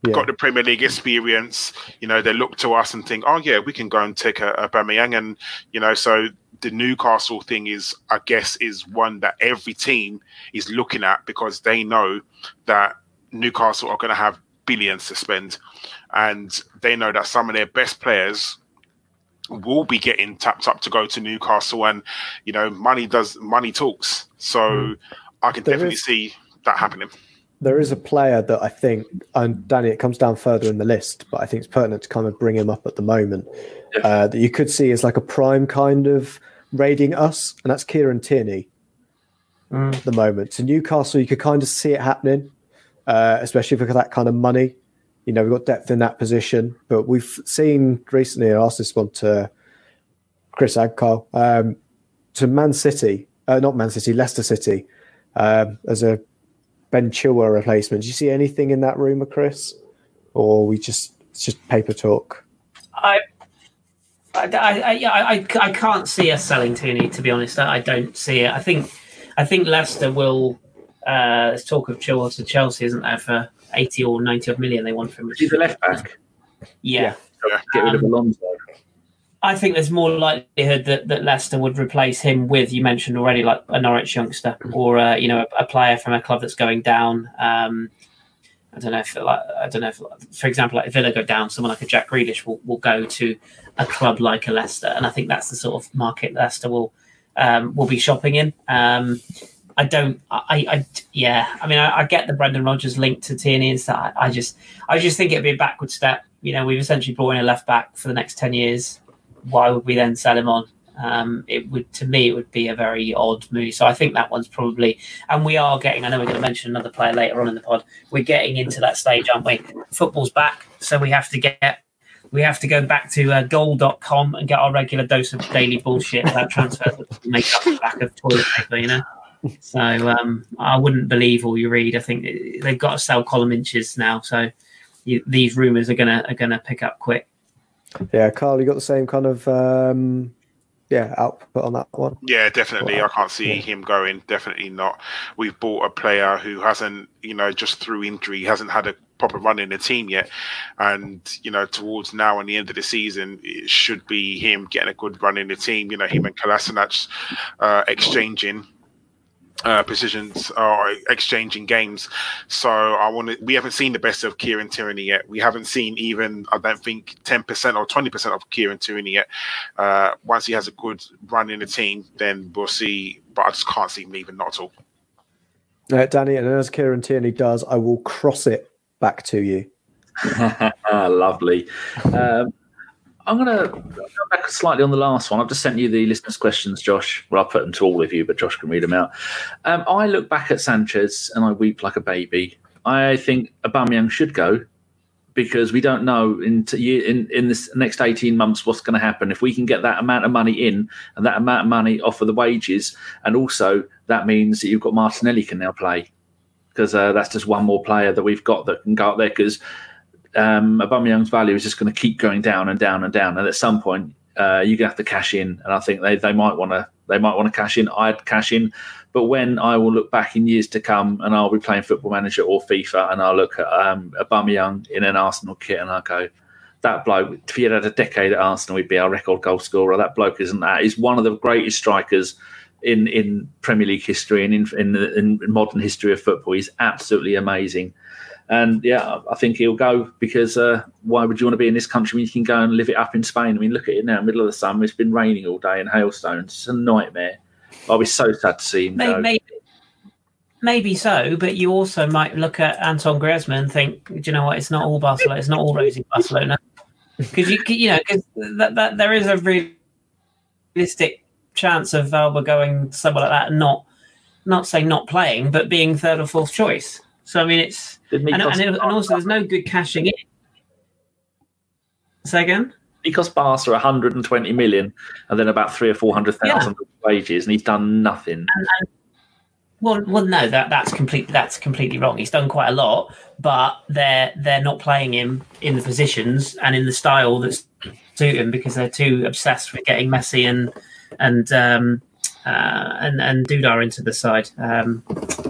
yeah. got the Premier League experience. You know, they look to us and think, oh yeah, we can go and take a, a Aubameyang, and you know, so the Newcastle thing is, I guess, is one that every team is looking at because they know that Newcastle are going to have billions to spend, and they know that some of their best players will be getting tapped up to go to Newcastle, and you know, money does money talks. So mm. I can There definitely is- see that happening. There is a player that I think, and Danny, it comes down further in the list, but I think it's pertinent to kind of bring him up at the moment. Uh, that you could see as like a prime kind of raiding us, and that's Kieran Tierney Mm. at the moment. So Newcastle, you could kind of see it happening, uh, especially for that kind of money. You know, we've got depth in that position, but we've seen recently, I asked this one to Chris Agcal, um, to Man City, uh, not Man City, Leicester City, um, as a Ben Chilwell replacement. Do you see anything in that rumor, Chris? Or we just it's just paper talk? I, I, I, yeah, I, I, I can't see us selling Tooney. To be honest, I, I don't see it. I think, I think Leicester will. Uh, there's talk of Chilwell to Chelsea, isn't there, for eighty or ninety odd million they want from him. Is he the left back? Yeah. Get rid of Um, Alonso. I think there's more likelihood that, that Leicester would replace him with you mentioned already, like a Norwich youngster or uh, you know a, a player from a club that's going down. Um, I don't know if like, I don't know if, for example, like Villa go down, someone like a Jack Grealish will, will go to a club like a Leicester, and I think that's the sort of market Leicester will um, will be shopping in. Um, I don't. I, I yeah. I mean, I, I get the Brendan Rodgers link to Tierney and stuff. I, I just, I just think it'd be a backward step. You know, we've essentially brought in a left back for the next ten years. Why would we then sell him on? Um, it would, to me, it would be a very odd move. So I think that one's probably, and we are getting. I know we're going to mention another player later on in the pod. We're getting into that stage, aren't we? Football's back, so we have to get. We have to go back to uh, goal.com and get our regular dose of daily bullshit about transfers that make up the back of toilet paper, you know? So um, I wouldn't believe all you read. I think they've got to sell column inches now. So you, these rumours are gonna are gonna pick up quick. Yeah, Carl, you got the same kind of um, yeah output on that one. Yeah, definitely. I can't see him going. Definitely not. We've bought a player who hasn't, you know, just through injury, hasn't had a proper run in the team yet. And, you know, towards now and the end of the season, it should be him getting a good run in the team. You know, him and Kolasinac uh, exchanging uh, positions or exchanging games. So I want to. We haven't seen the best of Kieran Tierney yet. We haven't seen even I don't think ten percent or twenty percent of Kieran Tierney yet. Uh, once he has a good run in the team, then we'll see. But I just can't see him leaving. Not at all. Uh, Danny, and as Kieran Tierney does, I will cross it back to you. Lovely. Um, I'm going to go back slightly on the last one. I've just sent you the listeners' questions, Josh. Well, I'll put them to all of you, but Josh can read them out. Um, I look back at Sanchez and I weep like a baby. I think Aubameyang should go because we don't know in in in this next 18 months what's going to happen. If we can get that amount of money in and that amount of money off of the wages, and also that means that you've got Martinelli can now play because uh, that's just one more player that we've got that can go up there because um, Aubameyang's value is just going to keep going down and down and down, and at some point uh, you're going to have to cash in. And I think they, they might want to they might want to cash in. I'd cash in, but when I will look back in years to come, and I'll be playing Football Manager or FIFA, and I'll look at um, Aubameyang in an Arsenal kit, and I'll go. That bloke, if he had had a decade at Arsenal, he'd be our record goal scorer. That bloke isn't that. He's one of the greatest strikers in, in Premier League history and in, in, in modern history of football. He's absolutely amazing. And yeah, I think he'll go because uh, why would you want to be in this country when you can go and live it up in Spain? I mean, look at it now, middle of the summer. It's been raining all day and hailstones. It's a nightmare. I'll be so sad to see him Maybe, go. maybe, maybe so, but you also might look at Anton Griezmann and think, do you know what? It's not all Barcelona. It's not all rosy Barcelona because you you know cause that, that there is a realistic chance of Auba going somewhere like that and not not saying not playing, but being third or fourth choice. So I mean, it's and, and, it, and, also there's no good cashing in. Say again. He cost Barca 120 million, and then about three or four hundred thousand yeah. wages, and he's done nothing. And, and, well, well, no, that that's completely that's completely wrong. He's done quite a lot, but they're they're not playing him in the positions and in the style that's suit him because they're too obsessed with getting Messi and and um, uh, and and Dudar into the side, um,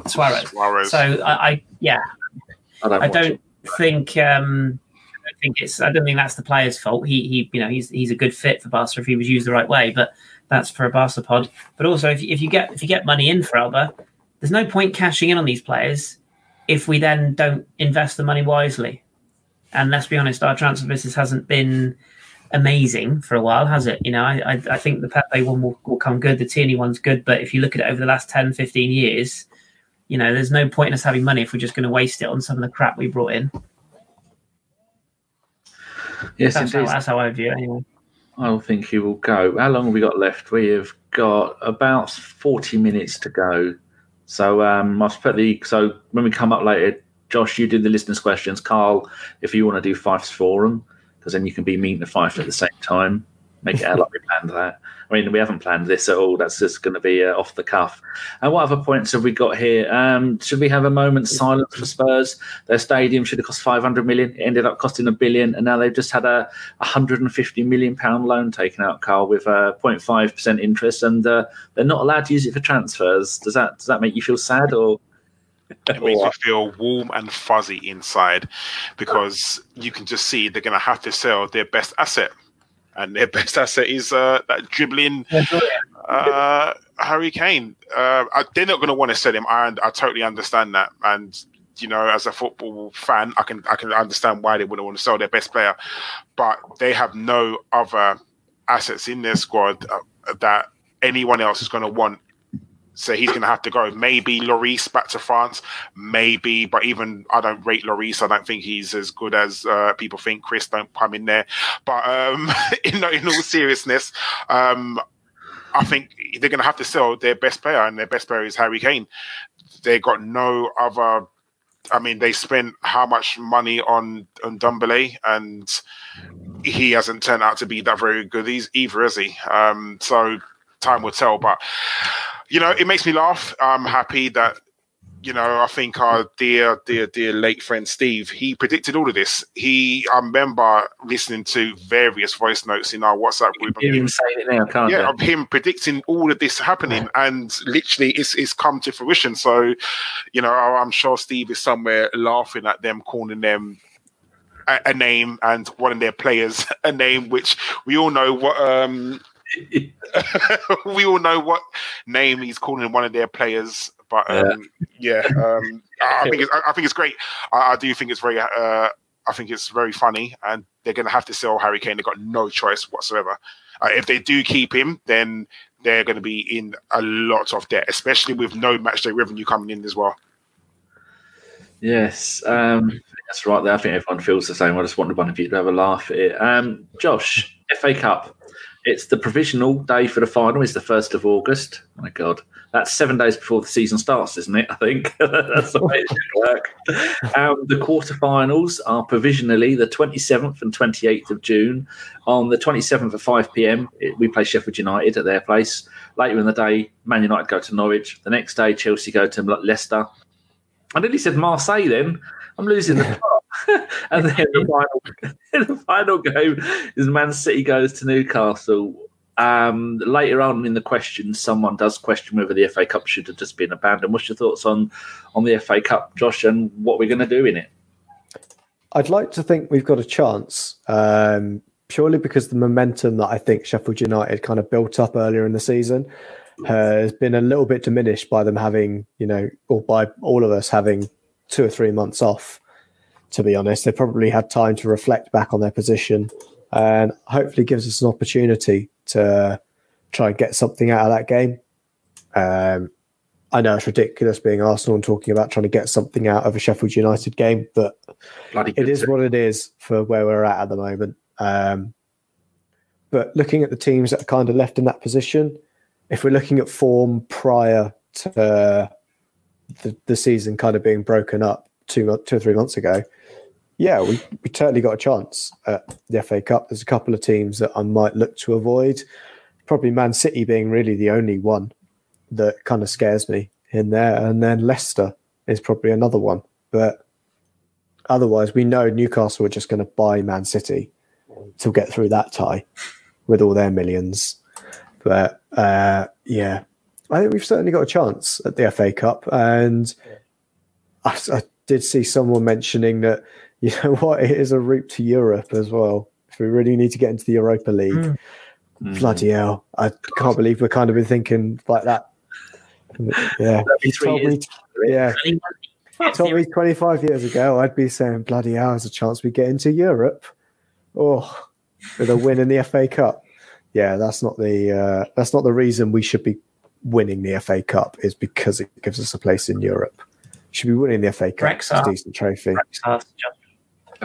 Suarez. Suarez. So I, I yeah, I don't, I don't think um, I don't think it's I don't think that's the player's fault. He he you know he's he's a good fit for Barca if he was used the right way, but that's for a Barca pod. But also if if you get if you get money in for Auba, there's no point cashing in on these players if we then don't invest the money wisely. And let's be honest, our transfer business hasn't been amazing for a while, has it? You know, I, I, I think the Pepe one will, will come good, the Tierney one's good, but if you look at it over the last 10, 15 years, you know, there's no point in us having money if we're just going to waste it on some of the crap we brought in. Yes, that's, how, that's how I view it anyway. I don't think he will go. How long have we got left? We have got about 40 minutes to go. So um, I'll put the so when we come up later, Josh, you do the listeners' questions. Carl, if you want to do Fife's forum, because then you can be meeting the Fife at the same time. Make it out like we planned that. I mean, we haven't planned this at all. That's just going to be uh, off the cuff. And what other points have we got here? Um, should we have a moment's silence for Spurs? Their stadium should have cost 500 million. It ended up costing a billion, and now they've just had a 150 million pound loan taken out, Carl, with uh, 0.5 percent interest, and uh, they're not allowed to use it for transfers. Does that does that make you feel sad or? It makes me feel warm and fuzzy inside because you can just see they're going to have to sell their best asset and their best asset is uh, that dribbling uh, Harry Kane. Uh, they're not going to want to sell him. I, I totally understand that, and you know, as a football fan, I can I can understand why they wouldn't want to sell their best player, but they have no other assets in their squad uh, that anyone else is going to want so he's going to have to go. Maybe Lloris back to France, maybe, but even I don't rate Lloris. I don't think he's as good as uh, people think. Chris don't come in there, but um, in, in all seriousness, um, I think they're going to have to sell their best player, and their best player is Harry Kane. They got no other. I mean, they spent how much money on on Ndombele, and he hasn't turned out to be that very good either, has he? Um, so time will tell, but you know, it makes me laugh. I'm happy that you know, I think our dear, dear, dear late friend Steve, he predicted all of this. He, I remember listening to various voice notes in our WhatsApp group. You him saying it now, can't Yeah, of him predicting all of this happening, and literally, it's it's come to fruition. So, you know, I'm sure Steve is somewhere laughing at them, calling them a, a name and one of their players a name, which we all know what um we all know what name he's calling one of their players, but um, yeah, yeah um, I think it's, I think it's great. I, I do think it's very. Uh, I think it's very funny, and they're going to have to sell Harry Kane. They've got no choice whatsoever. Uh, if they do keep him, then they're going to be in a lot of debt, especially with no matchday revenue coming in as well. Yes, um, that's right. There, I think everyone feels the same. I just wanted one of you to have a laugh at it. Um, Josh, FA Cup. It's the provisional day for the final. Is the first of August. My God, that's seven days before the season starts, isn't it? I think that's the way it should work. Um, the quarterfinals are provisionally the 27th and 28th of June. On the 27th at 5 p.m., we play Sheffield United at their place. Later in the day, Man United go to Norwich. The next day, Chelsea go to Leicester. I nearly said Marseille. Then I'm losing the. and then the final, the final game is Man City goes to Newcastle. Um, later on in the question, someone does question whether the FA Cup should have just been abandoned. What's your thoughts on on the FA Cup, Josh, and what we're going to do in it? I'd like to think we've got a chance, um, purely because the momentum that I think Sheffield United kind of built up earlier in the season has been a little bit diminished by them having, you know, or by all of us having two or three months off to be honest. They probably had time to reflect back on their position and hopefully gives us an opportunity to try and get something out of that game. Um, I know it's ridiculous being Arsenal and talking about trying to get something out of a Sheffield United game, but Bloody it good what it is for where we're at at the moment. Um, but looking at the teams that are kind of left in that position, if we're looking at form prior to the, the season kind of being broken up two, two or three months ago, yeah, we, we totally got a chance at the FA Cup. There's a couple of teams that I might look to avoid. Probably Man City being really the only one that kind of scares me in there. And then Leicester is probably another one. But otherwise, we know Newcastle are just going to buy Man City to get through that tie with all their millions. But uh, yeah, I think we've certainly got a chance at the FA Cup. And I, I did see someone mentioning that, you know what, it is a route to Europe as well. If we really need to get into the Europa League, Mm. Bloody hell. I can't believe we're kind of been thinking like that. Yeah. Told me, yeah. Told me 25 years ago, I'd be saying, bloody hell, there's a chance we get into Europe. Oh, with a win in the FA Cup. Yeah, that's not the uh, that's not the reason we should be winning the FA Cup. Is because it gives us a place in Europe. Should be winning the FA Cup. It's a decent trophy.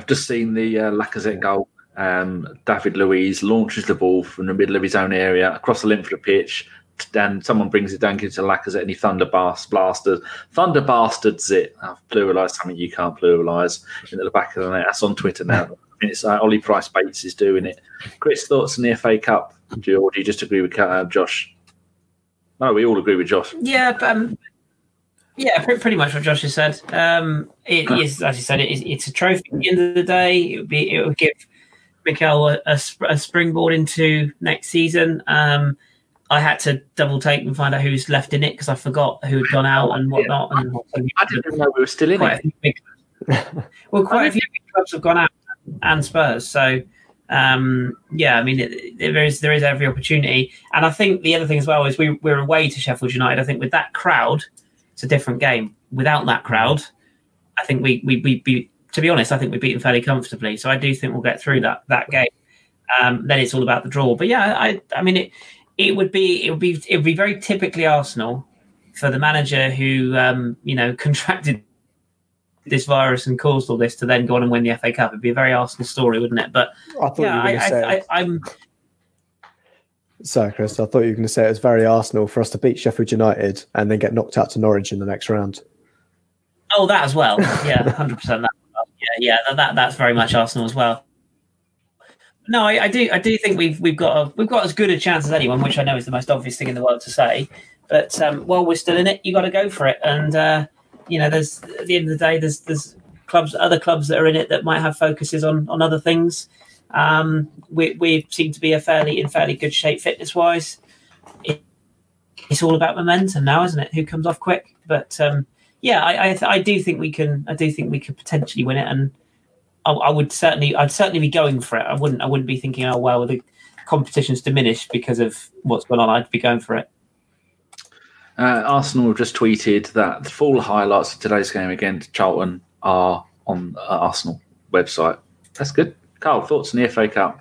I've just seen the uh, Lacazette goal. Um, David Luiz launches the ball from the middle of his own area across the length of the pitch. Then someone brings it down to Lacazette and he thunder blast, blasters, thunder bastards it. I've pluralised something you can't pluralise In the back of the net. That's on Twitter now. It's uh, Ollie Price Bates is doing it. Chris, thoughts on the FA Cup? Do you, or do you just agree with uh, Josh? No, we all agree with Josh. Yeah, but, um, yeah, pretty much what Josh has said. Um, it is, as you said, it is, it's a trophy. At the end of the day, it would be it would give Mikel a, a, sp- a springboard into next season. Um, I had to double take and find out who's left in it because I forgot who had gone out and whatnot. And I didn't know we were still in quite it. big, well, quite a few big clubs have gone out and Spurs. So um, yeah, I mean, it, it- there is there is every opportunity, and I think the other thing as well is we we're away to Sheffield United. I think with that crowd, it's a different game. Without that crowd, I think we we we be to be honest, I think we beat them fairly comfortably. So I do think we'll get through that that game. Um, then it's all about the draw. But yeah, I I mean it it would be it would be it would be very typically Arsenal for the manager who um, you know contracted this virus and caused all this to then go on and win the FA Cup. It'd be a very Arsenal story, wouldn't it? But I thought yeah, you were I, going to say. I, I, I'm Sorry, Chris. I thought you were going to say it was very Arsenal for us to beat Sheffield United and then get knocked out to Norwich in the next round. oh that as well. Yeah, hundred percent. That yeah, yeah, that, that that's very much Arsenal as well. No, I, I do I do think we've we've got a, we've got as good a chance as anyone, which I know is the most obvious thing in the world to say. But um, while we're still in it, you got to go for it. And uh, you know, there's at the end of the day, there's there's clubs, other clubs that are in it that might have focuses on on other things. Um, we we seem to be a fairly in fairly good shape fitness wise. It, it's all about momentum now, isn't it? Who comes off quick? But um, yeah, I I, I do think we can. I do think we could potentially win it, and I, I would certainly I'd certainly be going for it. I wouldn't I wouldn't be thinking, oh well, the competition's diminished because of what's going on. I'd be going for it. Uh, Arsenal just tweeted that the full highlights of today's game against Charlton are on uh, Arsenal website. That's good. Carl, thoughts on the FA Cup?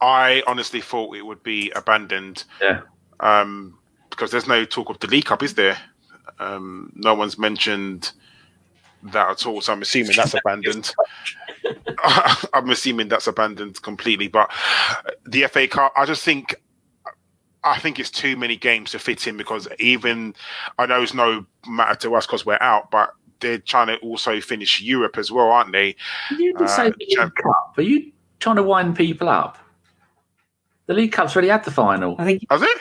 I honestly thought it would be abandoned Yeah. um, because there's no talk of the League Cup, is there? Um, no one's mentioned that at all, so I'm assuming that's abandoned. I'm assuming that's abandoned completely. But the FA Cup, I just think, I think it's too many games to fit in because even I know it's no matter to us because we're out, but they're trying to also finish Europe as well, aren't they? You didn't say Uh, the League Cup. Are you trying to wind people up? The League Cup's already had the final. I think Has it?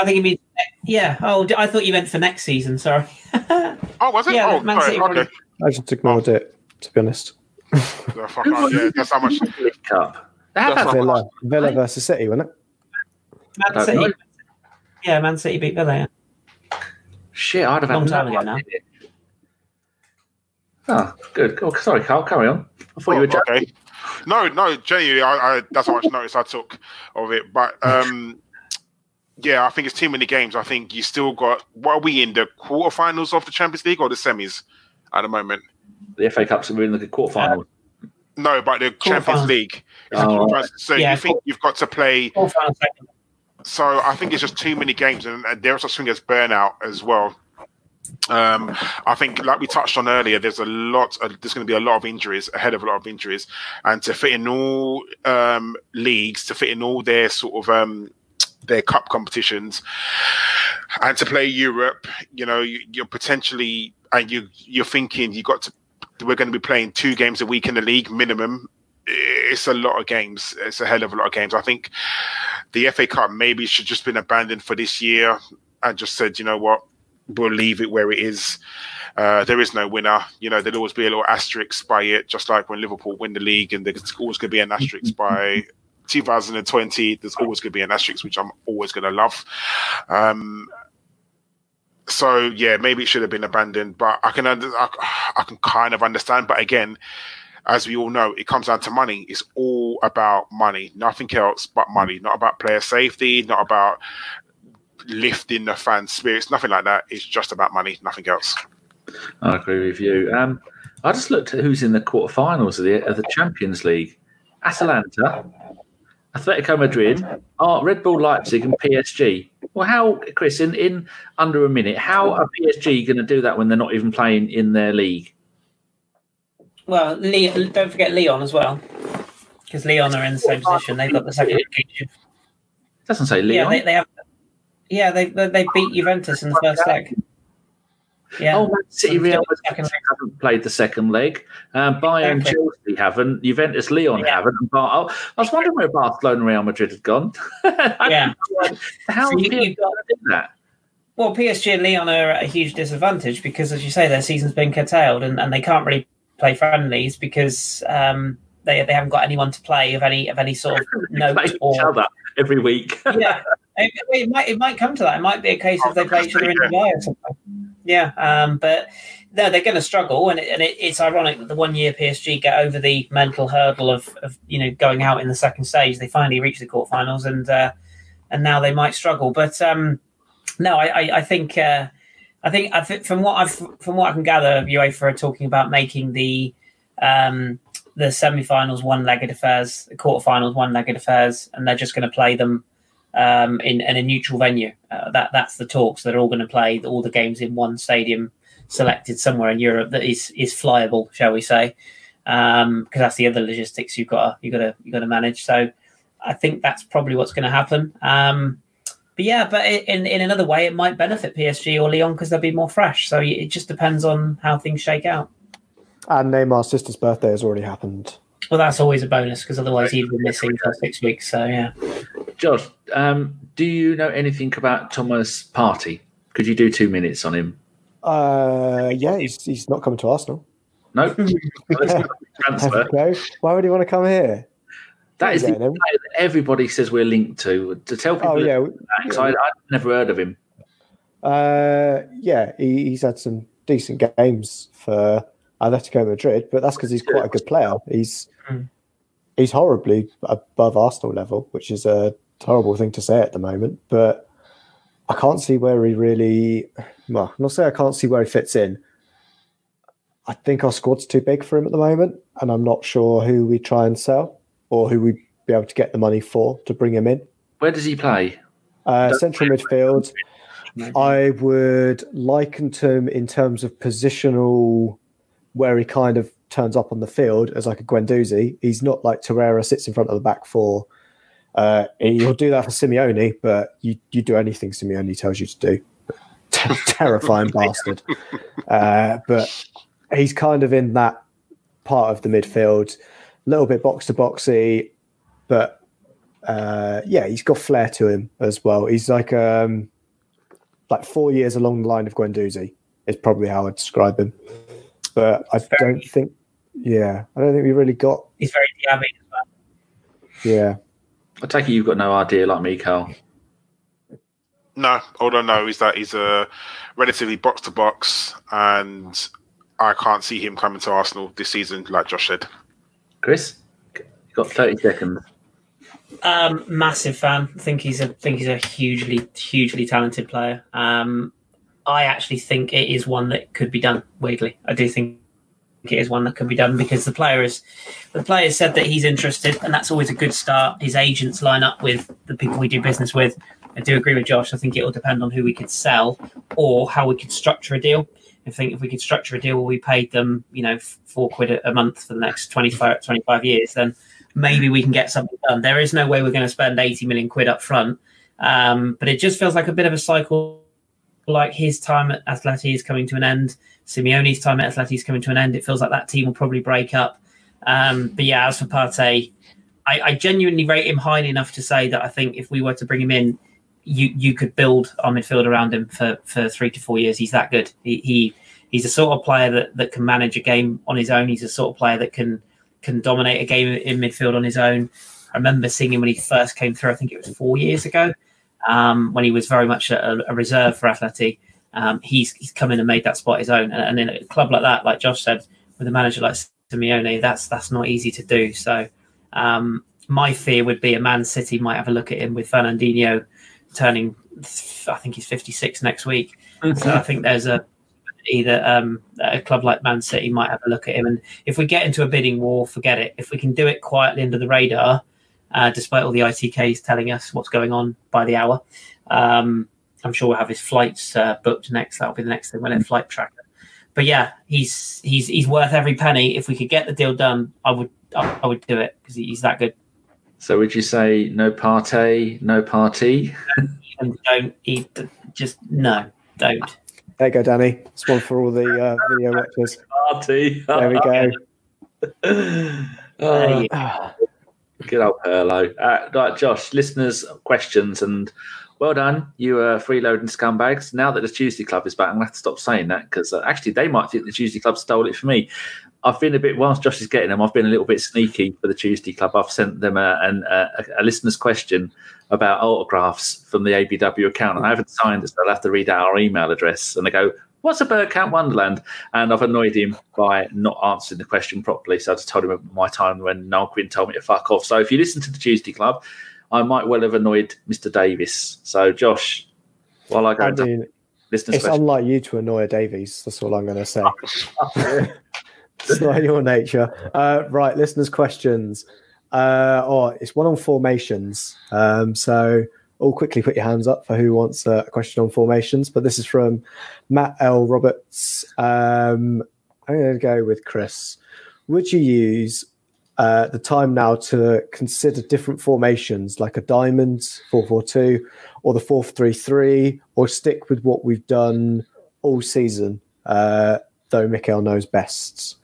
I think you mean yeah. Oh, I thought you meant for next season. Sorry. Oh, was it? Yeah, oh, Man sorry. City Okay. I just ignored it, to be honest. Yeah, fuck off. Yeah, that's how much. League Cup. They That's had not- Villa, Villa versus City, wasn't it? Man don't City. know. Yeah, Man City beat Villa. Yeah. Shit, I'd have had Long time ago now. idea. Oh, good. Oh, sorry, Carl. Carry on. I thought you were Oh, joking. okay. No, no, genuinely, I, I, that's how much notice I took of it. But um, yeah, I think it's too many games. I think you still got. What are we in the quarterfinals of the Champions League or the semis at the moment? The FA Cup's are in the quarterfinals. No, but the Champions Quarterfinals. League. It's a Oh, quarterfinals. So Yeah, you think you've got to play? Fourth final second. so I think it's just too many games, and, and there's such thing as burnout as well. Um, I think, like we touched on earlier, there's a lot. There's going to be a lot of injuries ahead of a lot of injuries, and to fit in all um, leagues, to fit in all their sort of um, their cup competitions, and to play Europe, you know, you, you're potentially, and you you're thinking you got to. We're going to be playing two games a week in the league minimum. It's a lot of games. It's a hell of a lot of games. I think the FA Cup maybe should just been abandoned for this year and just said, you know what, we'll leave it where it is. Uh, there is no winner. You know, there'll always be a little asterisk by it, just like when Liverpool win the league, and there's always going to be an asterisk by 2020. There's always going to be an asterisk, which I'm always going to love. Um, so yeah, maybe it should have been abandoned, but I can under, I, I can kind of understand. But again, as we all know, it comes down to money. It's all about money, nothing else but money. Not about player safety, not about lifting the fan spirits, nothing like that. It's just about money, nothing else. I agree with you. Um, I just looked at who's in the quarterfinals of the of the Champions League: Atalanta, Atletico Madrid, oh, Red Bull Leipzig, and PSG. Well, how, Chris, in, in under a minute, how are PSG going to do that when they're not even playing in their league? Well, Le- don't forget Lyon as well, because Lyon are in the same position. They've got the second. It doesn't say Lyon. Yeah, they, they have. Yeah, they they beat Juventus in the first leg. Yeah. Oh, Man City, Real Madrid haven't played the second leg. Um, Bayern, Exactly. Chelsea haven't. Juventus, Lyon Yeah. haven't. And Bar- oh, I was wondering where Barcelona and Real Madrid had gone. Yeah. How So you- people you've got- do that? Well, PSG and Lyon are at a huge disadvantage because, as you say, their season's been curtailed and, and they can't really play friendlies because um, they they haven't got anyone to play of any of any sort of note or other every week. yeah. It, it might it might come to that. It might be a case of they play each other in July or something. Yeah, um, but no, they're going to struggle, and, it, and it, it's ironic that the one year PSG get over the mental hurdle of, of you know going out in the second stage. They finally reach the quarterfinals, and uh, and now they might struggle. But um, no, I, I, I think uh, I think I think from what I've from what I can gather, UEFA are talking about making the um, the semi-finals one-legged affairs, the quarterfinals one-legged affairs, and they're just going to play them um, in, in a neutral venue. Uh, that that's the talks. They're all going to play all the games in one stadium selected somewhere in Europe that is is flyable, shall we say? Um because that's the other logistics you've got you've got to you've got to manage. So I think that's probably what's going to happen. Um, but yeah, but in in another way, it might benefit PSG or Lyon because they'll be more fresh. So it just depends on how things shake out. And Neymar's sister's birthday has already happened. Well, that's always a bonus because otherwise he'd been missing for six weeks. So yeah. Josh, um, do you know anything about Thomas Partey? Could you do two minutes on him? Uh, yeah, he's, he's not coming to Arsenal. No. Let's go with transfer. No, why would he want to come here? That is the Yeah, no. player that everybody says we're linked to. To tell people, Oh yeah, that, 'cause I, I'd never heard of him. uh, yeah. He, he's had some decent games for Atletico Madrid, but that's because he's quite a good player. He's Mm. he's horribly above Arsenal level, which is a horrible thing to say at the moment. But I can't see where he really. Well, I'm not saying I can't see where he fits in. I think our squad's too big for him at the moment, and I'm not sure who we try and sell or who we'd be able to get the money for to bring him in. Where does he play? Uh, central midfield. I would liken to him in terms of positional, where he kind of turns up on the field as like a Guendouzi. He's not like Torreira sits in front of the back four. Uh, he'll do that for Simeone, but you you do anything Simeone tells you to do. Terrifying bastard. Uh, but he's kind of in that part of the midfield, a little bit box to boxy, but uh, yeah, he's got flair to him as well. He's like um, like four years along the line of Guendouzi is probably how I'd describe him. But I don't think, yeah, I don't think we really got, He's very Diaby as well. yeah. I take it you've got no idea, like me, Carl. No, all I know is that he's a relatively box to box, and I can't see him coming to Arsenal this season, like Josh said. Chris, you got thirty seconds. Um, massive fan. think he's a think he's a hugely hugely talented player. Um, I actually think it is one that could be done. Weirdly, I do think it is one that can be done because the player is the player said that he's interested, and that's always a good start. His agents line up with the people we do business with. I do agree with Josh. I think it will depend on who we could sell or how we could structure a deal. I think if we could structure a deal where we paid them, you know, four quid a month for the next 25, 25 years, then maybe we can get something done. There is no way we're going to spend 80 million quid up front. Um, but it just feels like a bit of a cycle like his time at Atleti is coming to an end. Simeone's time at Atleti is coming to an end. It feels like that team will probably break up. Um, but yeah, as for Partey, I, I, genuinely rate him highly enough to say that I think if we were to bring him in, you you could build our midfield around him for, for three to four years. He's that good. He, he he's a sort of player that, that can manage a game on his own. He's a sort of player that can can dominate a game in midfield on his own. I remember seeing him when he first came through. I think it was four years ago, um, when he was very much a, a reserve for Atleti. Um, he's he's come in and made that spot his own. And, and in a club like that, like Josh said, with a manager like Simeone, that's that's not easy to do. So um, my fear would be a Man City might have a look at him with Fernandinho turning. I think he's 56 next week. Mm-hmm. So I think there's a either um, a club like Man City might have a look at him. And if we get into a bidding war, forget it. If we can do it quietly under the radar, uh, despite all the ITKs telling us what's going on by the hour. Um, I'm sure we'll have his flights uh, booked next. That'll be the next thing. We'll have flight tracker. But yeah, he's he's he's worth every penny. If we could get the deal done, I would I, I would do it because he's that good. So would you say no party, no party? and don't eat. Just no, don't. There you go, Danny. It's one for all the uh, video watchers. Party. There we go. oh. Good old Perlo. Uh, right, Josh, listeners' questions and well done. You are freeloading scumbags. Now that the Tuesday Club is back, I'm going to have to stop saying that because uh, actually they might think the Tuesday Club stole it for me. I've been a bit, whilst Josh is getting them, I've been a little bit sneaky for the Tuesday Club. I've sent them a, a, a listener's question about autographs from the ABW account. And I haven't signed it, so I'll have to read out our email address. And they go, what's a Bergkamp Wonderland? And I've annoyed him by not answering the question properly. So I just told him my time when Noel Quinn told me to fuck off. So if you listen to the Tuesday Club, I might well have annoyed Mr. Davies. So Josh, while I go I mean, it's question. unlike you to annoy a Davies. That's all I'm going to say. it's not your nature. Uh, right, listeners' questions. Uh, oh, it's one on formations. Um, so all quickly put your hands up for who wants a question on formations. But this is from Matt L. Roberts. Um, I'm going to go with Chris. Would you use uh, the time now to consider different formations like a diamond 442 or the 433 or stick with what we've done all season, uh, though Mikel knows best?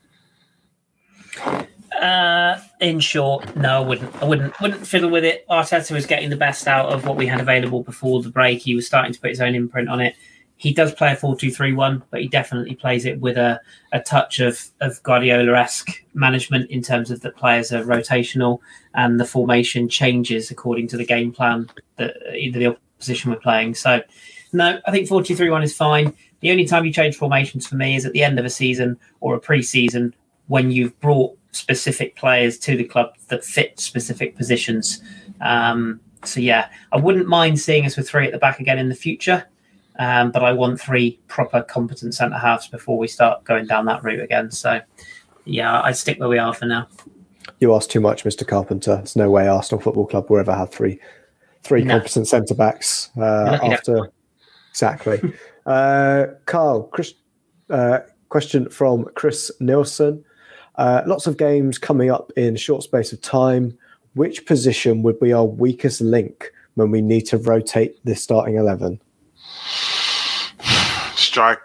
Uh, in short, no, I wouldn't. I wouldn't. Wouldn't fiddle with it. Arteta was getting the best out of what we had available before the break. He was starting to put his own imprint on it. He does play a four-two-three-one, but he definitely plays it with a, a touch of, of Guardiola-esque management in terms of the players are rotational and the formation changes according to the game plan that either the opposition we're playing. So, no, I think four-two-three-one is fine. The only time you change formations for me is at the end of a season or a pre-season when you've brought specific players to the club that fit specific positions. Um, so yeah, I wouldn't mind seeing us with three at the back again in the future, um, but I want three proper competent centre halves before we start going down that route again. So yeah, I'd stick where we are for now. You ask too much, Mr. Carpenter. There's no way Arsenal Football Club will ever have three three no. competent centre backs uh, after exactly. uh, Carl, Chris, uh, question from Chris Nilsson. Uh, lots of games coming up in a short space of time. Which position would be our weakest link when we need to rotate the starting 11? Strike.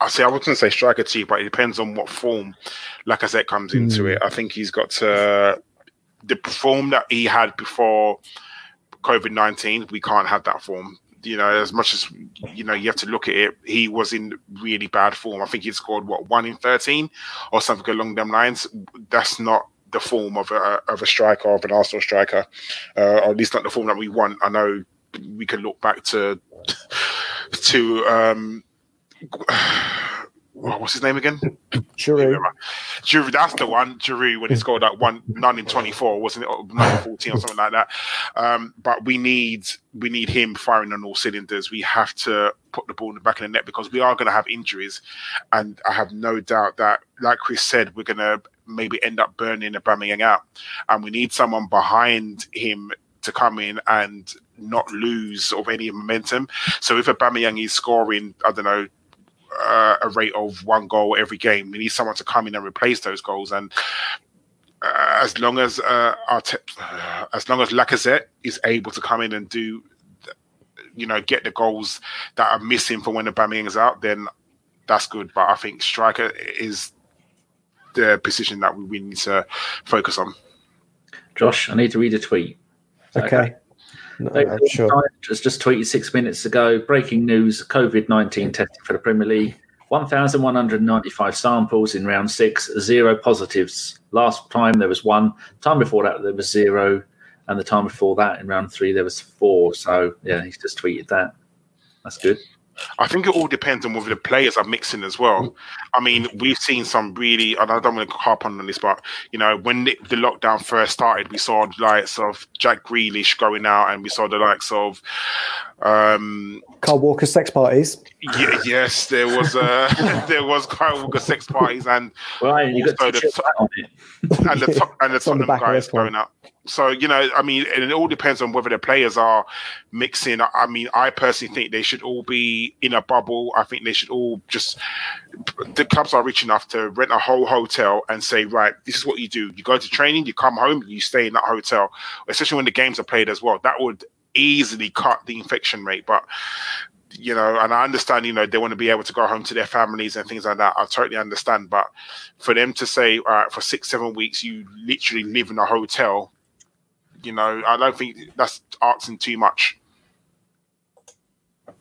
I see. I wouldn't say striker T, but it depends on what form Lacazette comes into mm. it. I think he's got to the form that he had before COVID nineteen. We can't have that form you know, as much as you know, you have to look at it. He was in really bad form. I think he scored what one in thirteen or something along them lines. That's not the form of a of a striker of an Arsenal striker, uh, or at least not the form that we want. I know we can look back to to um, what's his name again? Giroud. Giroud, that's the one. Giroud when he scored that one nine in twenty four, wasn't it? Or nine in fourteen or something like that. Um, but we need we need him firing on all cylinders. We have to put the ball in the back of the net because we are going to have injuries, and I have no doubt that, like Chris said, we're going to maybe end up burning a Aubameyang out, and we need someone behind him to come in and not lose of any momentum. So if a Aubameyang is scoring, I don't know, uh, a rate of one goal every game, we need someone to come in and replace those goals. And uh, as long as uh, Arte- uh, as long as Lacazette is able to come in and do, you know, get the goals that are missing for when the Aubameyang is out, then that's good. But I think striker is the position that we need to focus on. Josh, I need to read a tweet. Okay. No, I'm sure. Just, just tweeted six minutes ago. Breaking news: COVID nineteen testing for the Premier League. 1,195 samples in round six, zero positives. Last time there was one. Time before that there was zero, and the time before that in round three there was four. So yeah, he's just tweeted that. That's good. I think it all depends on whether the players are mixing as well. I mean, we've seen some really, and I don't want to harp on this, but you know, when the, the lockdown first started, we saw the likes of Jack Grealish going out, and we saw the likes of um, Kyle Walker sex parties. Yeah, yes, there was uh, there was Kyle Walker sex parties, and well, you got the, on it. and the and the It's the Tottenham guys going out. So you know, I mean, and it all depends on whether the players are mixing. I mean, I personally think they should all be in a bubble. I think they should all just. The clubs are rich enough to rent a whole hotel and say, right, this is what you do. You go to training, you come home, you stay in that hotel. Especially when the games are played as well. That would easily cut the infection rate, but you know, and I understand, you know, they want to be able to go home to their families and things like that. I totally understand. But for them to say, all right, for six, seven weeks, you literally live in a hotel, you know, I don't think that's asking too much.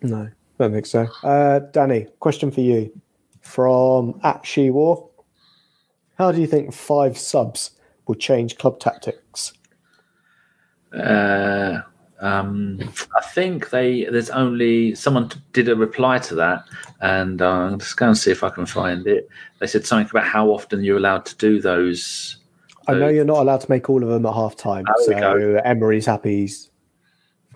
No, don't think so. Uh, Danny, question for you from at She War. How do you think five subs will change club tactics? Uh, um, I think they there's only someone t- did a reply to that, and uh, I'm just going to see if I can find it. They said something about how often you're allowed to do those. I know you're not allowed to make all of them at half time, there we so Emery's happy. he's-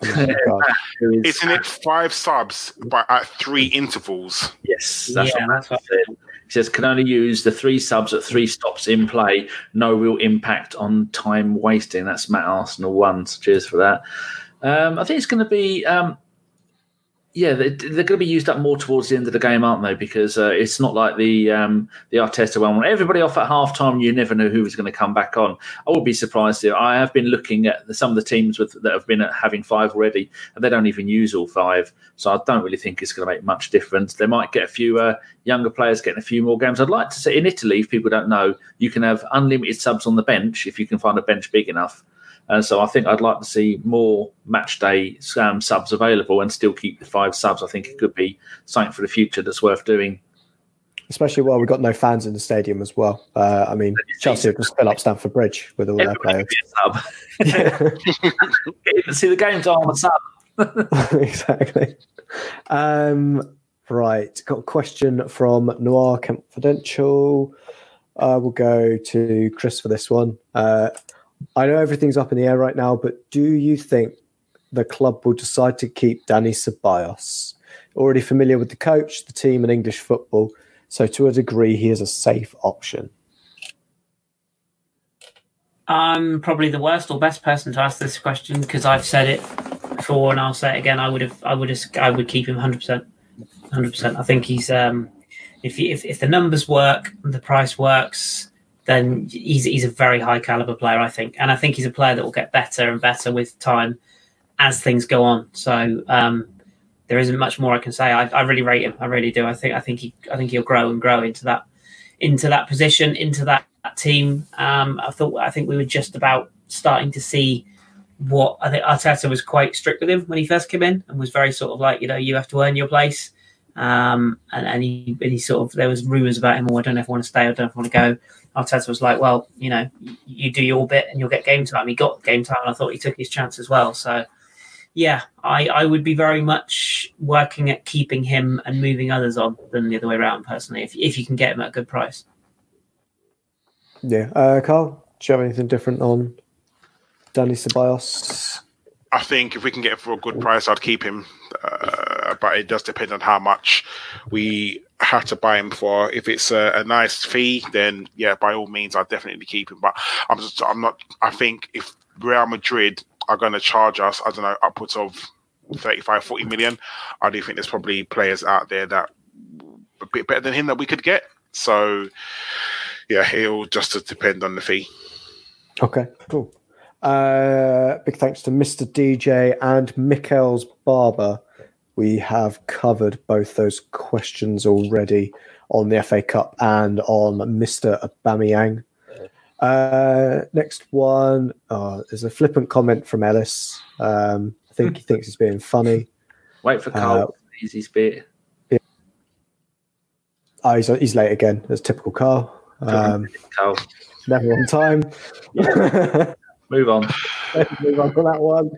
from the card. Who is- Isn't it five subs but at three intervals? Yes, that's Yeah, what that's Matt what- said. He says can only use the three subs at three stops in play. No real impact on time wasting. That's Matt Arsenal one. So cheers for that. Um, I think it's going to be. Um, yeah, they, they're going to be used up more towards the end of the game, aren't they? Because uh, it's not like the um, the Arteta one. Everybody off at half time, you never know who was going to come back on. I would be surprised. If, I have been looking at the, some of the teams with, that have been at having five already, and they don't even use all five. So I don't really think it's going to make much difference. They might get a few uh, younger players getting a few more games. I'd like to say in Italy, if people don't know, you can have unlimited subs on the bench if you can find a bench big enough. And so I think I'd like to see more match day um, subs available and still keep the five subs. I think it could be something for the future that's worth doing. Especially while we've got no fans in the stadium as well. Uh, I mean, Chelsea will just fill up Stamford Bridge with all their players. could be a sub. Yeah. see the games on the sub. exactly. Um, right. Got a question from Noir Confidential. Uh, we'll go to Chris for this one. I know everything's up in the air right now, but do you think the club will decide to keep Dani Ceballos? Already familiar with the coach, the team, and English football, so to a degree, he is a safe option. I'm probably the worst or best person to ask this question because I've said it before and I'll say it again. I would have, I would have, I would keep him 100, percent 100. percent I think he's, um, if, he, if if the numbers work, the price works, then he's he's a very high caliber player. I think, and I think he's a player that will get better and better with time as things go on. So um, there isn't much more I can say. I, I really rate him. I really do. I think I think he I think he'll grow and grow into that into that position into that, that team. Um, I thought I think we were just about starting to see what I think Arteta was quite strict with him when he first came in and was very sort of like you know you have to earn your place. Um, and, and he and he sort of there was rumours about him. Oh, I don't know if I want to stay. I don't know if I want to go. Arteta was like, well, you know, you do your bit and you'll get game time. He got game time, and I thought he took his chance as well. So yeah, I, I would be very much working at keeping him and moving others on than the other way around. Personally, if if you can get him at a good price. Yeah, uh, Carl, do you have anything different on Dani Ceballos? I think if we can get him for a good price, I'd keep him. Uh, but it does depend on how much we have to buy him for. If it's a, a, nice fee, then yeah, by all means, I'd definitely keep him. But I'm just, I'm not. I think if Real Madrid are going to charge us, I don't know, upwards of 35, 40 million, I do think there's probably players out there that a bit better than him that we could get. So yeah, it'll just depend on the fee. Okay, cool. Uh, big thanks to Mr. DJ and Mikkel's Barber. We have covered both those questions already on the FA Cup and on Mr. Aubameyang. Uh, next one, oh, there's a flippant comment from Ellis. Um, I think he thinks he's being funny. Wait for Carl. Uh, Easy bit. Yeah. Oh, he's, he's late again. That's typical Carl. Um, Carl. Never on time. Move on. Move on for that one.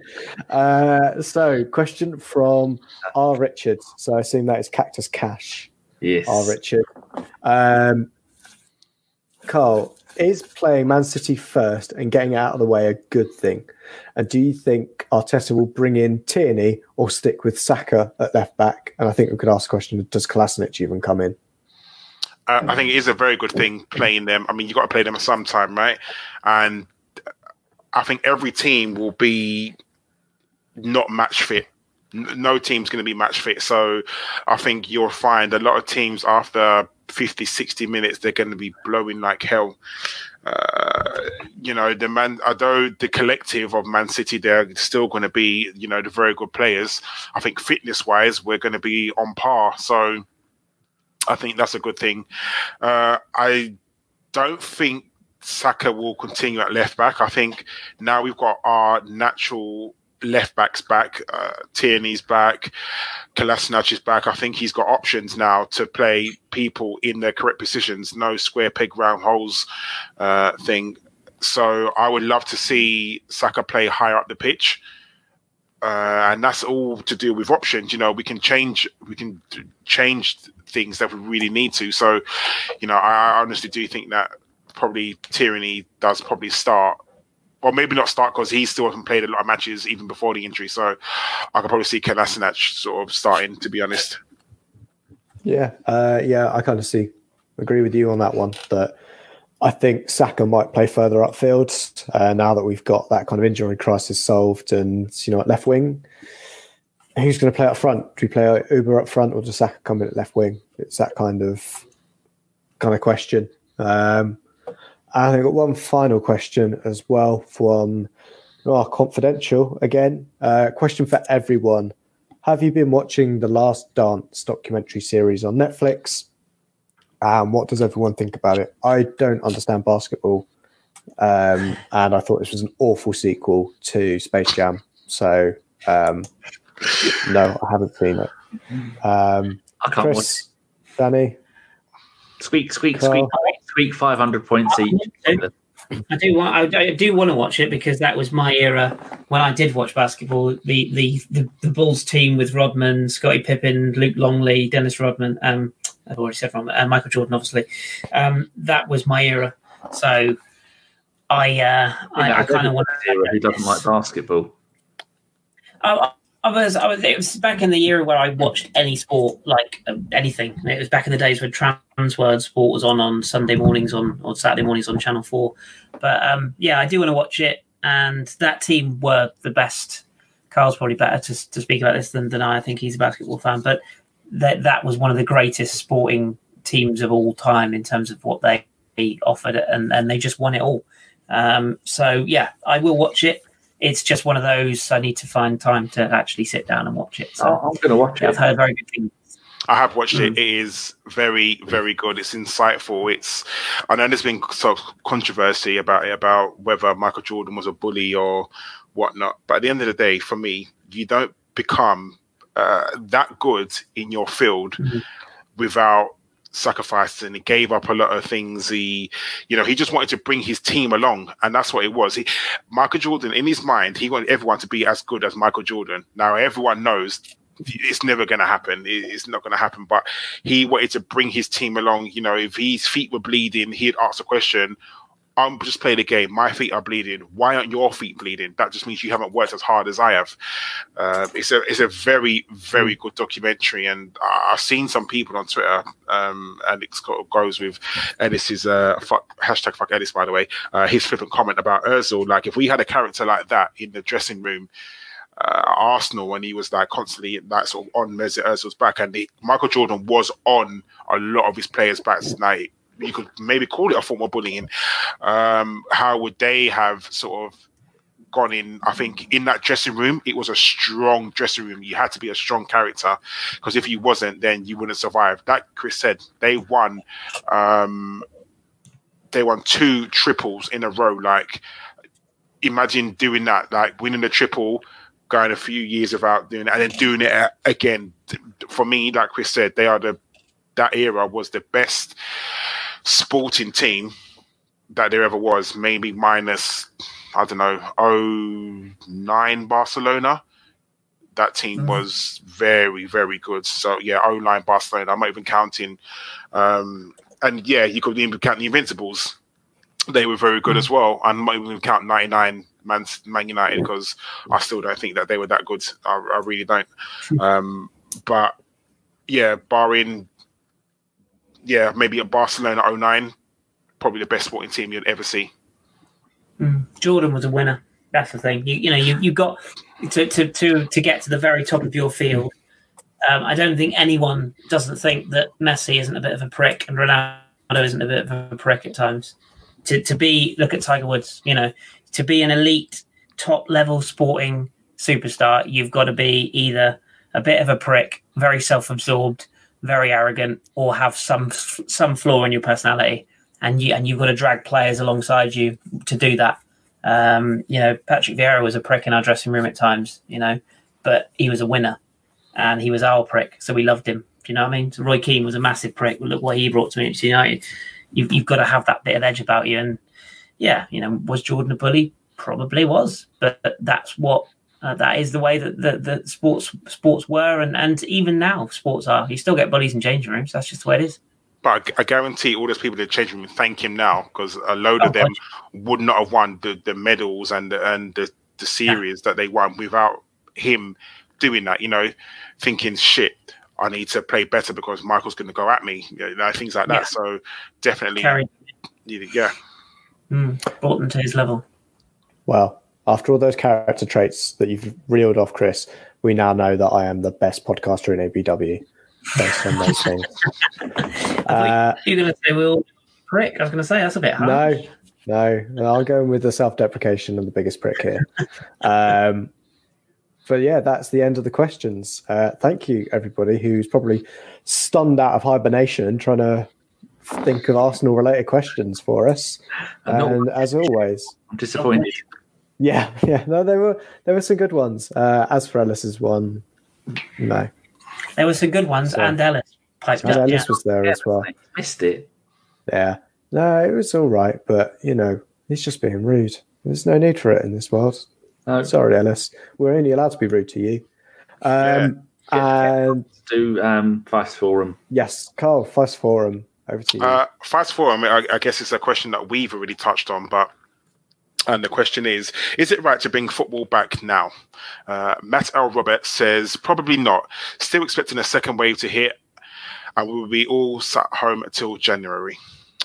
Uh, so, question from R. Richard. So, I assume that is Cactus Cash. Yes. R. Richard. Um, Carl, is playing Man City first and getting out of the way a good thing? And do you think Arteta will bring in Tierney or stick with Saka at left back? And I think we could ask the question: Does Kolasinac even come in? Uh, I think it is a very good thing playing them. I mean, you got to play them at some time, right? And I think every team will be not match fit. No team's going to be match fit. So I think you'll find a lot of teams after 50, 60 minutes, they're going to be blowing like hell. Uh, you know, the man, although the collective of Man City, they're still going to be, you know, the very good players. I think fitness wise, we're going to be on par. So I think that's a good thing. Uh, I don't think Saka will continue at left back. I think now we've got our natural left backs back. Uh, Tierney's back. Kolasinac is back. I think he's got options now to play people in their correct positions. No square peg round holes uh, thing. So I would love to see Saka play higher up the pitch. Uh, and that's all to do with options. You know, we can change, we can change things that we really need to. So, you know, I, I honestly do think that probably Tierney does probably start, or maybe not start because he still hasn't played a lot of matches even before the injury. So I could probably see Kolasinac sort of starting, to be honest. Yeah, uh, yeah, I kind of see, agree with you on that one. That I think Saka might play further upfield uh, now that we've got that kind of injury crisis solved, and you know, at left wing, who's going to play up front? Do we play Auba up front, or does Saka come in at left wing? It's that kind of kind of question. Um, and I've got one final question as well from our oh, confidential again. Uh, question for everyone: Have you been watching the Last Dance documentary series on Netflix? And what does everyone think about it? I don't understand basketball, um, and I thought this was an awful sequel to Space Jam. So um, no, I haven't seen it. Um, I can't Chris, watch. Danny, squeak, squeak, Carl. squeak, Five hundred points each. I do want. I, do want to watch it because that was my era when I did watch basketball. The the the, the Bulls team with Rodman, Scottie Pippen, Luke Longley, Dennis Rodman. Um, I've already said Rodman, uh, Michael Jordan, obviously. Um, that was my era. So I uh, I, I kind of want to. He doesn't like basketball. I, I was, I was, it was back in the era where I watched any sport, like um, anything. It was back in the days when Transworld Sport was on on Sunday mornings on or Saturday mornings on Channel Four. But um, yeah, I do want to watch it, and that team were the best. Carl's probably better to, to speak about this than, than I. I think he's a basketball fan, but that that was one of the greatest sporting teams of all time in terms of what they offered, and and they just won it all. Um, so yeah, I will watch it it's just one of those. I need to find time to actually sit down and watch it. So I'm going to watch it. I've heard very good things. I have watched mm. it. It is very, very good. It's insightful. It's I know there's been sort of controversy about it, about whether Michael Jordan was a bully or whatnot. But at the end of the day, for me, you don't become uh, that good in your field mm-hmm. without sacrificed and he gave up a lot of things. He, you know, he just wanted to bring his team along, and that's what it was. He, Michael Jordan, in his mind, he wanted everyone to be as good as Michael Jordan. Now everyone knows it's never going to happen. It's not going to happen. But he wanted to bring his team along. You know, if his feet were bleeding, he'd ask a question. I'm just playing the game. My feet are bleeding. Why aren't your feet bleeding? That just means you haven't worked as hard as I have. Uh, it's a it's a very very good documentary, and I've seen some people on Twitter. Um, and it goes with Ellis's uh, fuck, hashtag fuck Ellis, by the way. Uh, his flippant comment about Özil. Like if we had a character like that in the dressing room, uh, Arsenal when he was like constantly like sort of on Mesut Ozil's back, and the, Michael Jordan was on a lot of his players' backs. Like you could maybe call it a form of bullying. Um, how would they have sort of gone in? I think in that dressing room, it was a strong dressing room. You had to be a strong character because if you wasn't, then you wouldn't survive. That Chris said they won. Um, they won two triples in a row. Like imagine doing that, like winning a triple going a few years without doing it and then doing it again. For me, like Chris said, they are the that era was the best sporting team that there ever was, maybe minus I don't know, 09 Barcelona. That team mm. was very, very good. So yeah, 09 Barcelona. I'm not even counting um, and yeah, you could even count the Invincibles. They were very good mm. as well. And I'm not even count 99 Man, Man United because I still don't think that they were that good. I, I really don't. Um, but yeah, barring yeah, maybe a Barcelona 09, probably the best sporting team you'd ever see. Mm. Jordan was a winner. That's the thing. You, you know, you you got to, to to to get to the very top of your field. Um, I don't think anyone doesn't think that Messi isn't a bit of a prick and Ronaldo isn't a bit of a prick at times. To to be look at Tiger Woods, you know, to be an elite top level sporting superstar, you've got to be either a bit of a prick, very self absorbed, very arrogant, or have some some flaw in your personality, and you and you've got to drag players alongside you to do that. Um, you know, Patrick Vieira was a prick in our dressing room at times, you know, but he was a winner, and he was our prick, so we loved him. Do you know what I mean? So Roy Keane was a massive prick. Look what he brought to Manchester United. You've, you've got to have that bit of edge about you, and yeah, you know, was Jordan a bully? Probably was, but that's what uh, that is the way that the, the sports sports were, and, and even now sports are. You still get bullies in changing rooms. That's just the way it is. But I, guarantee all those people in the changing room thank him now because a load oh, of them would not have won the, the medals and the, and the, the series yeah. that they won without him doing that. You know, thinking shit. I need to play better because Michael's going to go at me. You know, things like that. Yeah. So definitely, Carry. yeah. Mm, brought them to his level. Well, after all those character traits that you've reeled off, Chris, we now know that I am the best podcaster in ABW based on those things. uh, you're going to say we'll prick. I was going to say that's a bit hard. No, no, I'll go in with the self-deprecation and the biggest prick here. um, but yeah, that's the end of the questions. Uh, thank you, everybody who's probably stunned out of hibernation trying to think of Arsenal related questions for us. And as always, I'm disappointed. Yeah, yeah. No, there were there were some good ones. Uh, as for Ellis's one, no. There were some good ones, so, and Ellis piped and up. Ellis yeah. was there yeah, as well. I missed it. Yeah. No, it was all right, but you know, he's just being rude. There's no need for it in this world. Sorry, Ellis. We're only allowed to be rude to you. Um, yeah. and do um, Fast Forum. Yes, Carl, Fast Forum. Over to you. Uh, fast forward, I, I, guess it's a question that we've already touched on, but and the question is, is it right to bring football back now? Uh, Matt L. Roberts says, probably not. Still expecting a second wave to hit, and we will be all sat home until January.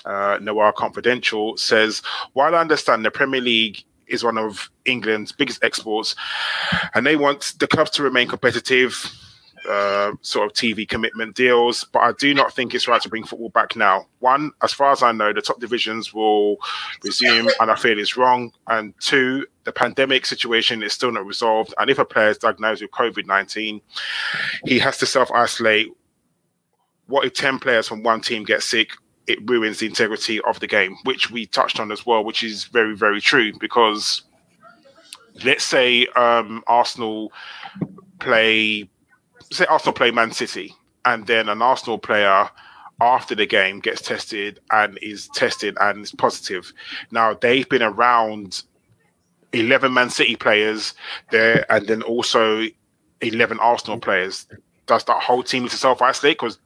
Uh, Noir Confidential says, while I understand the Premier League is one of England's biggest exports, and they want the clubs to remain competitive, uh, sort of TV commitment deals, but I do not think it's right to bring football back now. One, as far as I know, the top divisions will resume, and I feel it's wrong. And two, the pandemic situation is still not resolved. And if a player is diagnosed with COVID 19, he has to self isolate. What if 10 players from one team get sick? It ruins the integrity of the game, which we touched on as well, which is very, very true because let's say um, Arsenal play say Arsenal play Man City, and then an Arsenal player after the game gets tested and is tested and is positive. Now they've been around eleven Man City players there, and then also eleven Arsenal players. Does that whole team need to self isolate? Because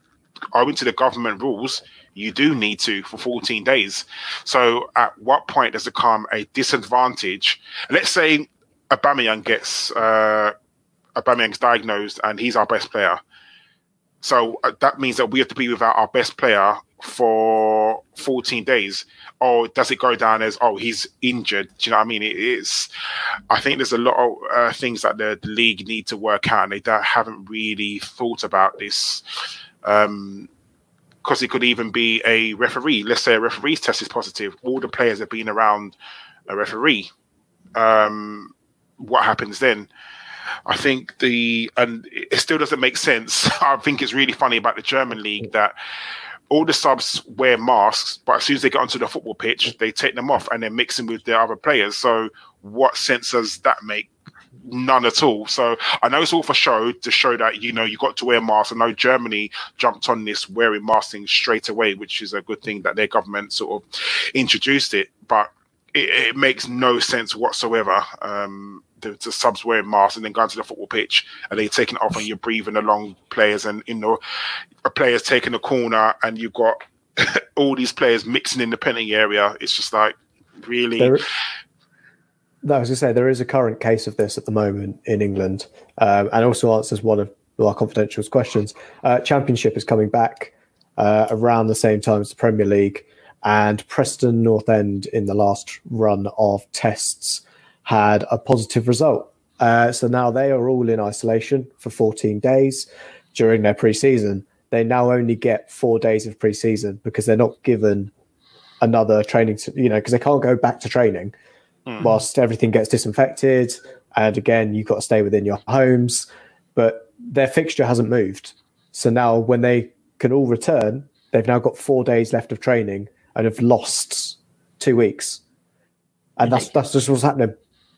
owing to the government rules, you do need to for 14 days. So at what point does it come a disadvantage? Let's say Aubameyang gets uh, Aubameyang's diagnosed and he's our best player. So uh, that means that we have to be without our best player for 14 days. Or does it go down as, oh, he's injured? Do you know what I mean? It is. I think there's a lot of uh, things that the, the, league need to work out, and they haven't really thought about this. Um, because it could even be a referee. Let's say a referee's test is positive. All the players have been around a referee. Um, what happens then? I think the and it still doesn't make sense. I think it's really funny about the German league that all the subs wear masks, but as soon as they get onto the football pitch, they take them off and they're mixing with the other players. So what sense does that make? None at all. So I know it's all for show to show that you know you got to wear masks. I know Germany jumped on this wearing masks straight away, which is a good thing that their government sort of introduced it. But it, it makes no sense whatsoever. Um, the, the, subs wearing masks and then going to the football pitch and they're taking it off and you're breathing along players and you know a player's taking a corner and you've got all these players mixing in the penalty area. It's just like really. There, I was to say there is a current case of this at the moment in England, um, and also answers one of our confidential questions. Uh, Championship is coming back uh, around the same time as the Premier League, and Preston North End in the last run of tests had a positive result. Uh, so now they are all in isolation for 14 days during their pre-season. They now only get four days of pre-season because they're not given another training, you know, because they can't go back to training mm. whilst everything gets disinfected. And again, you've got to stay within your homes, but their fixture hasn't moved. So now, when they can all return, they've now got four days left of training and have lost two weeks. And that's that's just what's happening.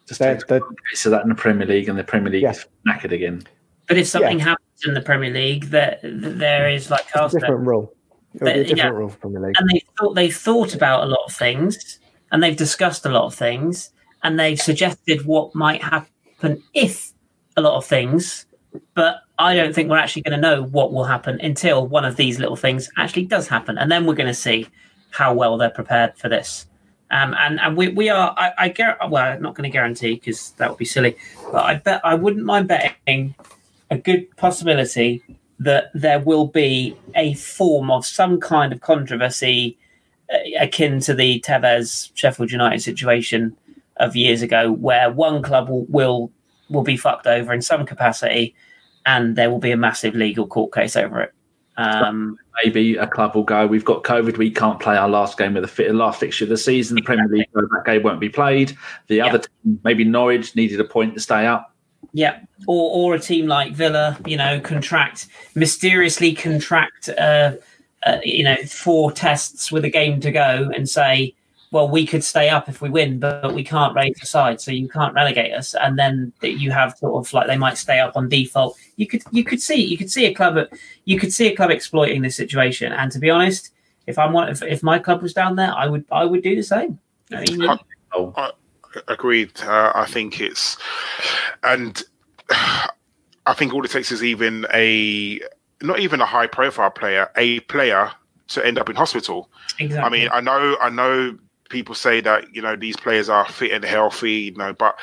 Just they're, they're, so that in the Premier League and the Premier League yeah. is knackered again. But if something yeah. happens in the Premier League, that there is like a different rule. It'll a different yeah. rule for Premier League. And they thought they thought about a lot of things and they've discussed a lot of things and they've suggested what might happen if a lot of things but I don't think we're actually going to know what will happen until one of these little things actually does happen, and then we're going to see how well they're prepared for this. Um, and and we, we are I, I well I'm not going to guarantee because that would be silly, but I bet I wouldn't mind betting a good possibility that there will be a form of some kind of controversy uh, akin to the Tevez Sheffield United situation of years ago, where one club will, will will be fucked over in some capacity, and there will be a massive legal court case over it. Um, Maybe a club will go. We've got COVID. We can't play our last game of the fit, last fixture of the season. The Premier League that game won't be played. The other team, maybe Norwich, needed a point to stay up. Yeah, or or a team like Villa, you know, contract mysteriously contract, uh, uh, you know, four tests with a game to go, and say, well, we could stay up if we win, but we can't raise the side, so you can't relegate us. And then you have sort of like they might stay up on default. You could you could see you could see a club you could see a club exploiting this situation. And to be honest, if I'm one, if, if my club was down there, I would I would do the same. I mean, I, I, agreed. Uh, I think it's and I think all it takes is even a not even a high profile player, a player to end up in hospital. Exactly. I mean, I know, I know people say that you know these players are fit and healthy, you know, but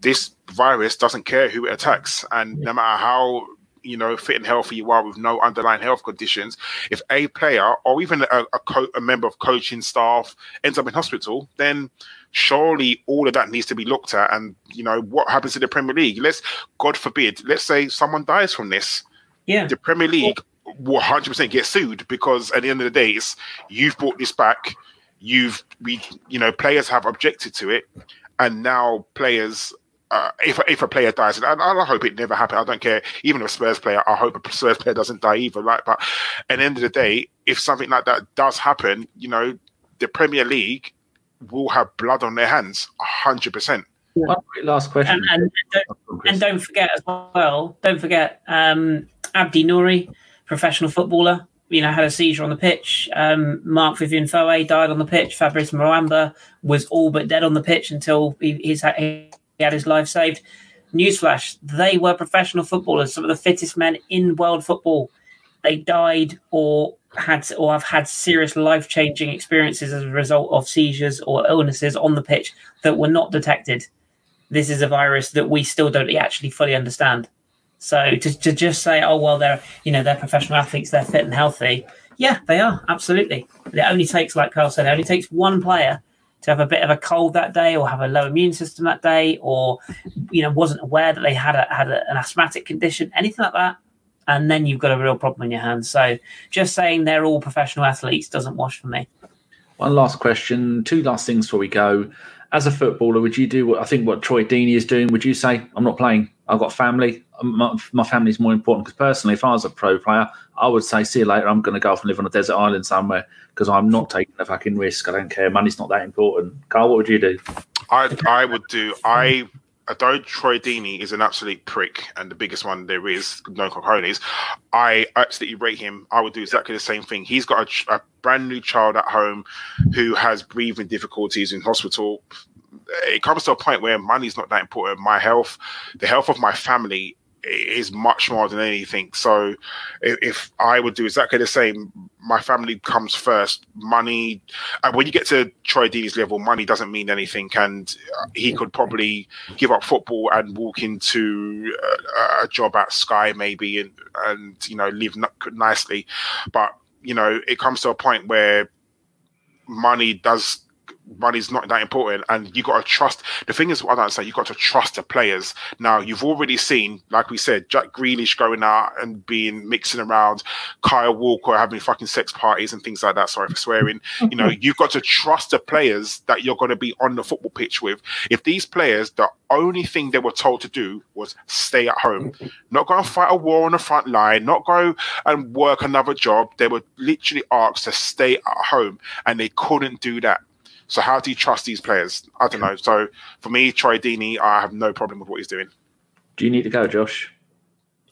this virus doesn't care who it attacks, and no matter how you know fit and healthy you are with no underlying health conditions, if a player or even a, a, co- a member of coaching staff ends up in hospital, then surely all of that needs to be looked at. And you know what happens in the Premier League? Let's God forbid, let's say someone dies from this. Yeah, the Premier League will 100% get sued because at the end of the day, it's you've brought this back you've we you know players have objected to it, and now players. Uh, if if a player dies, and I, I hope it never happens. I don't care. Even if a Spurs player, I hope a Spurs player doesn't die either. Right, but at the end of the day, if something like that does happen, you know, the Premier League will have blood on their hands, hundred percent. One last question, and, and, don't, and, don't, forget as well. Don't forget um, Abdi Nouri, professional footballer, you know, had a seizure on the pitch. Um, Marc-Vivien Foé died on the pitch. Fabrice Muamba was all but dead on the pitch until he, he's had, he had his life saved. Newsflash: They were professional footballers, some of the fittest men in world football. They died or had or have had serious life changing experiences as a result of seizures or illnesses on the pitch that were not detected. This is a virus that we still don't actually fully understand. So to, to just say, oh well, they're you know they're professional athletes, they're fit and healthy. Yeah, they are absolutely. It only takes, like Carl said, it only takes one player to have a bit of a cold that day, or have a low immune system that day, or you know wasn't aware that they had a, had a, an asthmatic condition, anything like that, and then you've got a real problem in your hands. So just saying they're all professional athletes doesn't wash for me. One last question, two last things before we go. As a footballer, would you do what I think what Troy Deeney is doing? Would you say, I'm not playing, I've got family, my, my family is more important? Because personally, if I was a pro player, I would say, see you later, I'm going to go off and live on a desert island somewhere because I'm not taking a fucking risk. I don't care. Money's not that important. Carl, what would you do? I I would do. I although Troy Deeney is an absolute prick and the biggest one there is, no cojones, I absolutely rate him. I would do exactly the same thing. He's got a, a brand new child at home who has breathing difficulties in hospital. It comes to a point where money's not that important. My health, the health of my family is much more than anything. So if, I would do exactly the same, my family comes first. Money, and when you get to Troy Deeney's level, money doesn't mean anything, and uh, he could probably give up football and walk into a, a job at Sky maybe, and and you know live nicely. But you know, it comes to a point where money does money's not that important and you got to trust the thing is what I don't say you got to trust the players. Now you've already seen like we said Jack Grealish going out and being mixing around Kyle Walker having fucking sex parties and things like that sorry for swearing. You know you've got to trust the players that you're going to be on the football pitch with. If these players the only thing they were told to do was stay at home not go and fight a war on the front line not go and work another job they were literally asked to stay at home and they couldn't do that so how do you trust these players? I don't know. So for me, Troy Deeney, I have no problem with what he's doing. Do you need to go, Josh?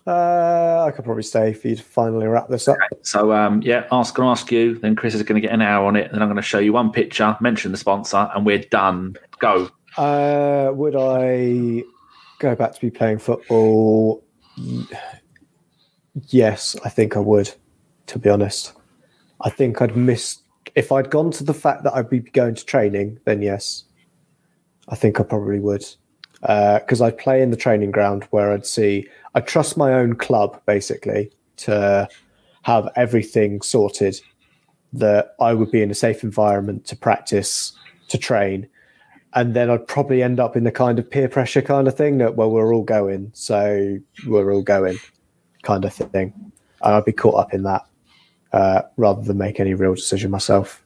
Uh, I could probably stay for you to finally wrap this up. Okay. So um, yeah, ask and ask you. Then Kris is going to get an hour on it. Then I'm going to show you one picture, mention the sponsor, and we're done. Go. Uh, would I go back to be playing football? Yes, I think I would. To be honest, I think I'd miss if I'd gone to the fact that I'd be going to training, then yes, I think I probably would. Because uh, I'd play in the training ground where I'd see, I trust my own club basically to have everything sorted, that I would be in a safe environment to practice, to train. And then I'd probably end up in the kind of peer pressure kind of thing that, well, we're all going, so we're all going kind of thing. And I'd be caught up in that uh, rather than make any real decision myself.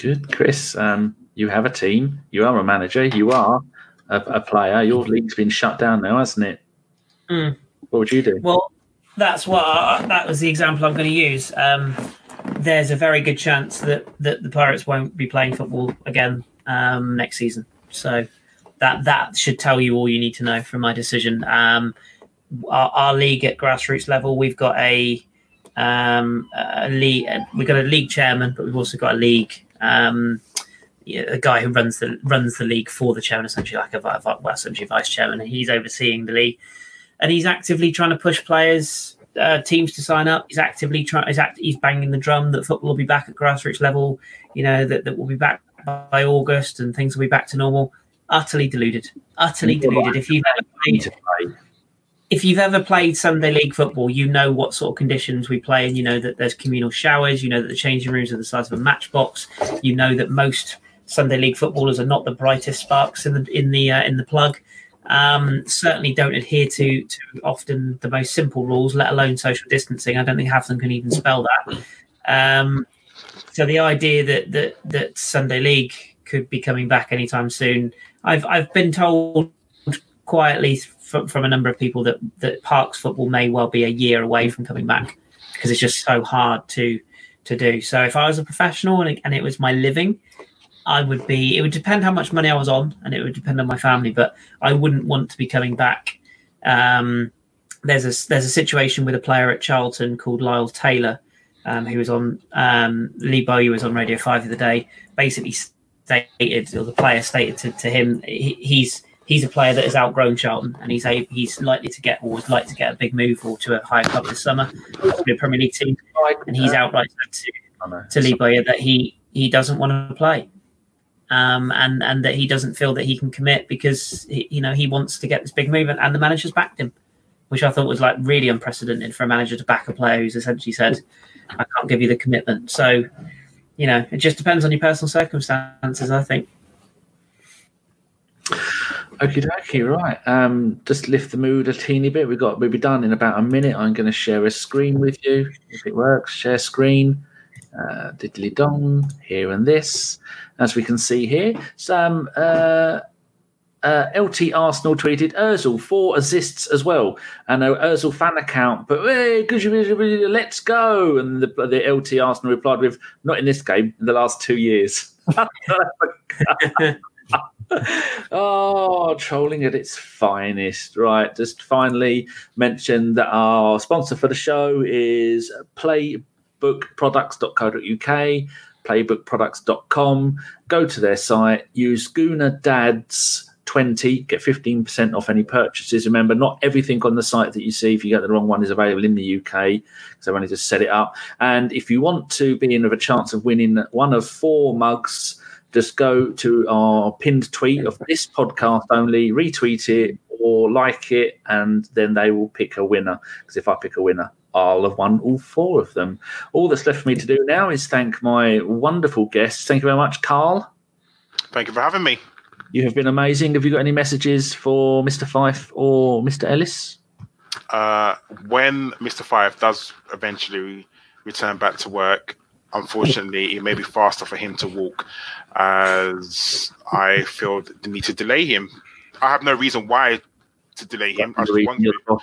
Good, Kris. Um, you have a team. You are a manager. You are a, a player. Your league's been shut down now, hasn't it? Mm. What would you do? Well, that's what I, that was the example I'm going to use. Um, there's a very good chance that, that the Pirates won't be playing football again um, next season. So that that should tell you all you need to know from my decision. Um, our, our, league at grassroots level, we've got a um, a league. We've got a league chairman, but we've also got a league. Um, a guy who runs the runs the league for the chairman, essentially like a well, essentially vice chairman, and he's overseeing the league, and he's actively trying to push players, uh, teams to sign up. He's actively trying. He's, act, he's banging the drum that football will be back at grassroots level. You know that that will be back by August and things will be back to normal. Utterly deluded. Utterly deluded. If you've ever played, if you've ever played Sunday League football, you know what sort of conditions we play in. You know that there's communal showers. You know that the changing rooms are the size of a matchbox. You know that most Sunday League footballers are not the brightest sparks in the in the uh, in the plug. Um, certainly don't adhere to to often the most simple rules, let alone social distancing. I don't think half of them can even spell that. Um, so the idea that that that Sunday League could be coming back anytime soon, I've I've been told quietly from, from a number of people that that Parks football may well be a year away from coming back because it's just so hard to to do. So if I was a professional and it, and it was my living, I would be. It would depend how much money I was on, and it would depend on my family. But I wouldn't want to be coming back. Um, there's a there's a situation with a player at Charlton called Lyle Taylor, um, who was on um, Lee Bowyer was on Radio Five the other day, basically stated, or the player stated to, to him, he, he's he's a player that has outgrown Charlton, and he's a, he's likely to get or would like to get a big move or to a higher club this summer, possibly a Premier League team, and he's outright said to to Lee Bowyer that he he doesn't want to play. Um, and and that he doesn't feel that he can commit because he, you know he wants to get this big move, and, and the manager's backed him, which I thought was like really unprecedented for a manager to back a player who's essentially said, "I can't give you the commitment." So, you know, it just depends on your personal circumstances. I think. Okay, dokie, right. Um, just lift the mood a teeny bit. We've got we'll be done in about a minute. I'm going to share a screen with you if it works. Share screen. Uh, diddly dong here and this, as we can see here. Some uh, uh, LT Arsenal tweeted Özil four assists as well, and an Özil fan account. But hey, let's go! And the, the LT Arsenal replied with, "Not in this game. In the last two years." oh, trolling at its finest. Right. Just finally mention that our sponsor for the show is playbookproducts.co.uk, playbookproducts.com. Go to their site, use Gooner Dads. 20 get 15% off any purchases remember not everything on the site that you see if you get the wrong one is available in the uk because i've only just set it up and if you want to be in with a chance of winning one of four mugs just go to our pinned tweet of this podcast only, retweet it or like it, and then they will pick a winner. Because if I pick a winner, I'll have won all four of them. All that's left for me to do now is thank my wonderful guests. Thank you very much, Karl. Thank you for having me. You have been amazing. Have you got any messages for Mr. Fife or Mr. Ellis? Uh, when Mr. Fife does eventually return back to work, unfortunately, it may be faster for him to walk as I feel the need to delay him. I have no reason why to delay him. I just want to.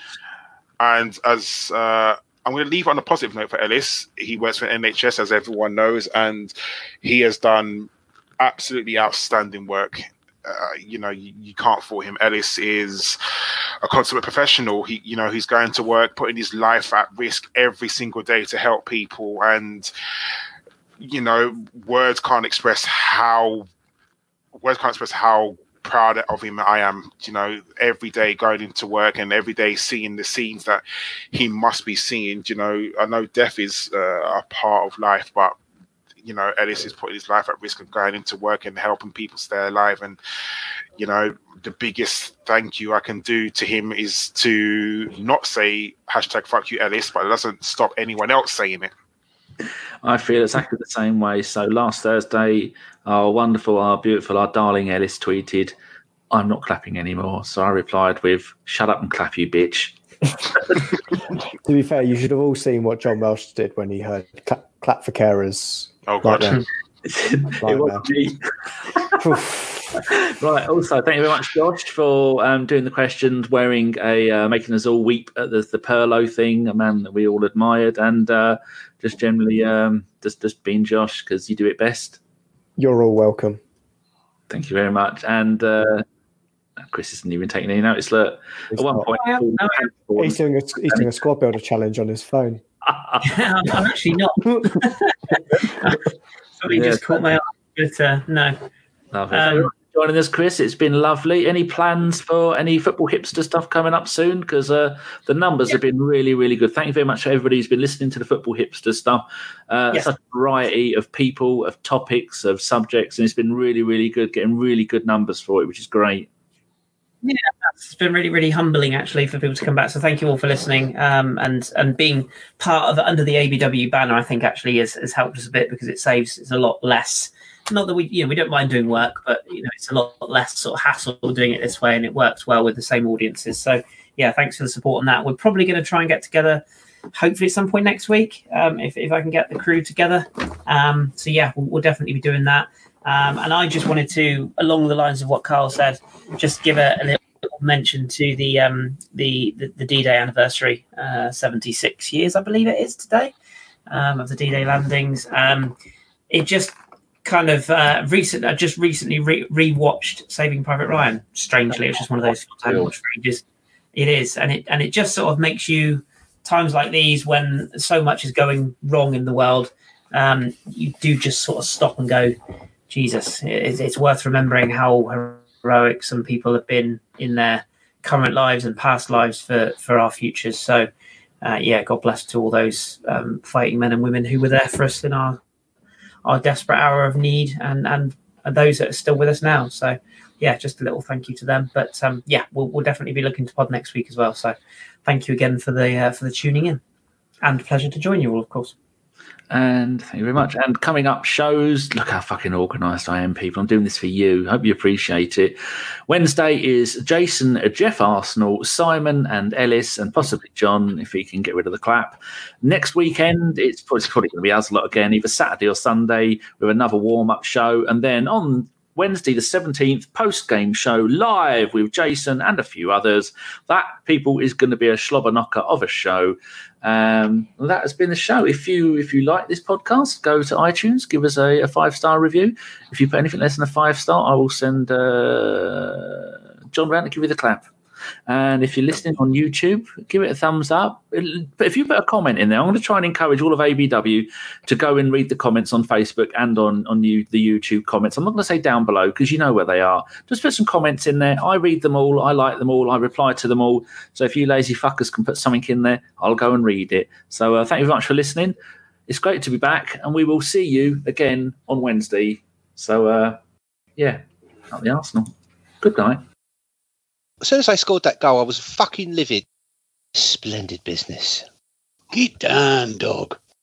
And as uh, I'm going to leave on a positive note for Ellis, he works for NHS, as everyone knows, and he has done absolutely outstanding work. Uh, you know, you, you, can't fault him. Ellis is a consummate professional. He, you know, he's going to work, putting his life at risk every single day to help people, and you know, words can't express how words can't express how proud of him I am. You know, every day going into work and every day seeing the scenes that he must be seeing. You know, I know death is uh, a part of life, but you know, Ellis is putting his life at risk of going into work and helping people stay alive. And you know, the biggest thank you I can do to him is to not say hashtag fuck you Ellis, but it doesn't stop anyone else saying it. I feel exactly the same way. So last Thursday, our wonderful, our beautiful, our darling Ellis tweeted, I'm not clapping anymore. So I replied with, Shut up and clap, you bitch. to be fair, you should have all seen what John Welsh did when he heard clap, clap for carers. Oh, God. Right it was me. right. Also, thank you very much, Josh, for um, doing the questions, wearing a uh, making us all weep at the, the Pirlo thing, a man that we all admired, and uh, just generally um, just just being Josh because you do it best. You're all welcome. Thank you very much, and. Uh, Kris isn't even taking any notice. Look, at one point, he's doing a, he's doing a squad builder challenge on his phone. I'm actually not. Somebody yeah, just caught my eye, but uh, no. Lovely. Um, joining us, Kris. It's been lovely. Any plans for any football hipster stuff coming up soon? Because uh, the numbers yeah. have been really, really good. Thank you very much to everybody who's been listening to the football hipster stuff. Uh, yes. Such a variety of people, of topics, of subjects, and it's been really, really good. Getting really good numbers for it, which is great. Yeah, it's been really, really humbling actually for people to come back. So thank you all for listening um, and and being part of under the ABW banner. I think actually has, has helped us a bit because it saves it's a lot less. Not that we you know we don't mind doing work, but you know it's a lot less sort of hassle doing it this way, and it works well with the same audiences. So yeah, thanks for the support on that. We're probably going to try and get together hopefully at some point next week um, if, if I can get the crew together. Um, so yeah, we'll, we'll, definitely be doing that. Um, and I just wanted to, along the lines of what Karl said, just give a, a little mention to the um, the, the, the D Day anniversary, uh, 76 years, I believe it is today, um, of the D Day landings. Um, it just kind of uh, recent. I just recently re- rewatched Saving Private Ryan. Strangely, it's just one of those films I watched for ages. It is, and it and it just sort of makes you times like these when so much is going wrong in the world, um, you do just sort of stop and go, Jesus, it's, it's worth remembering how heroic some people have been in their current lives and past lives for, for our futures. So, uh, yeah, God bless to all those um, fighting men and women who were there for us in our our desperate hour of need, and and those that are still with us now. So, yeah, just a little thank you to them. But um, yeah, we'll, we'll definitely be looking to pod next week as well. So, thank you again for the uh, for the tuning in, and pleasure to join you all, of course. And thank you very much. And coming up shows, look how fucking organised I am, people. I'm doing this for you. I Hope you appreciate it. Wednesday is Jason, Jeff Arsenal, Simon and Ellis, and possibly John if he can get rid of the clap. Next weekend, it's probably, going to be us a lot again, either Saturday or Sunday with another warm up show. And then on Wednesday, the 17th, post game show live with Jason and a few others. That, people, is going to be a slobber knocker of a show. Um, that has been the show. If you if you like this podcast, go to iTunes, give us a, a five star review. If you put anything less than a five star, I will send uh, John round to give you the clap. And if you're listening on YouTube, give it a thumbs up. But if you put a comment in there, I'm going to try and encourage all of ABW to go and read the comments on Facebook and on on you, the YouTube comments. I'm not going to say down below because you know where they are. Just put some comments in there. I read them all. I like them all. I reply to them all. So if you lazy fuckers can put something in there, I'll go and read it. So uh, thank you very much for listening. It's great to be back, and we will see you again on Wednesday. So uh, yeah, up the Arsenal. Good night as soon as I scored that goal, I was fucking livid. Splendid business. Get down, dog.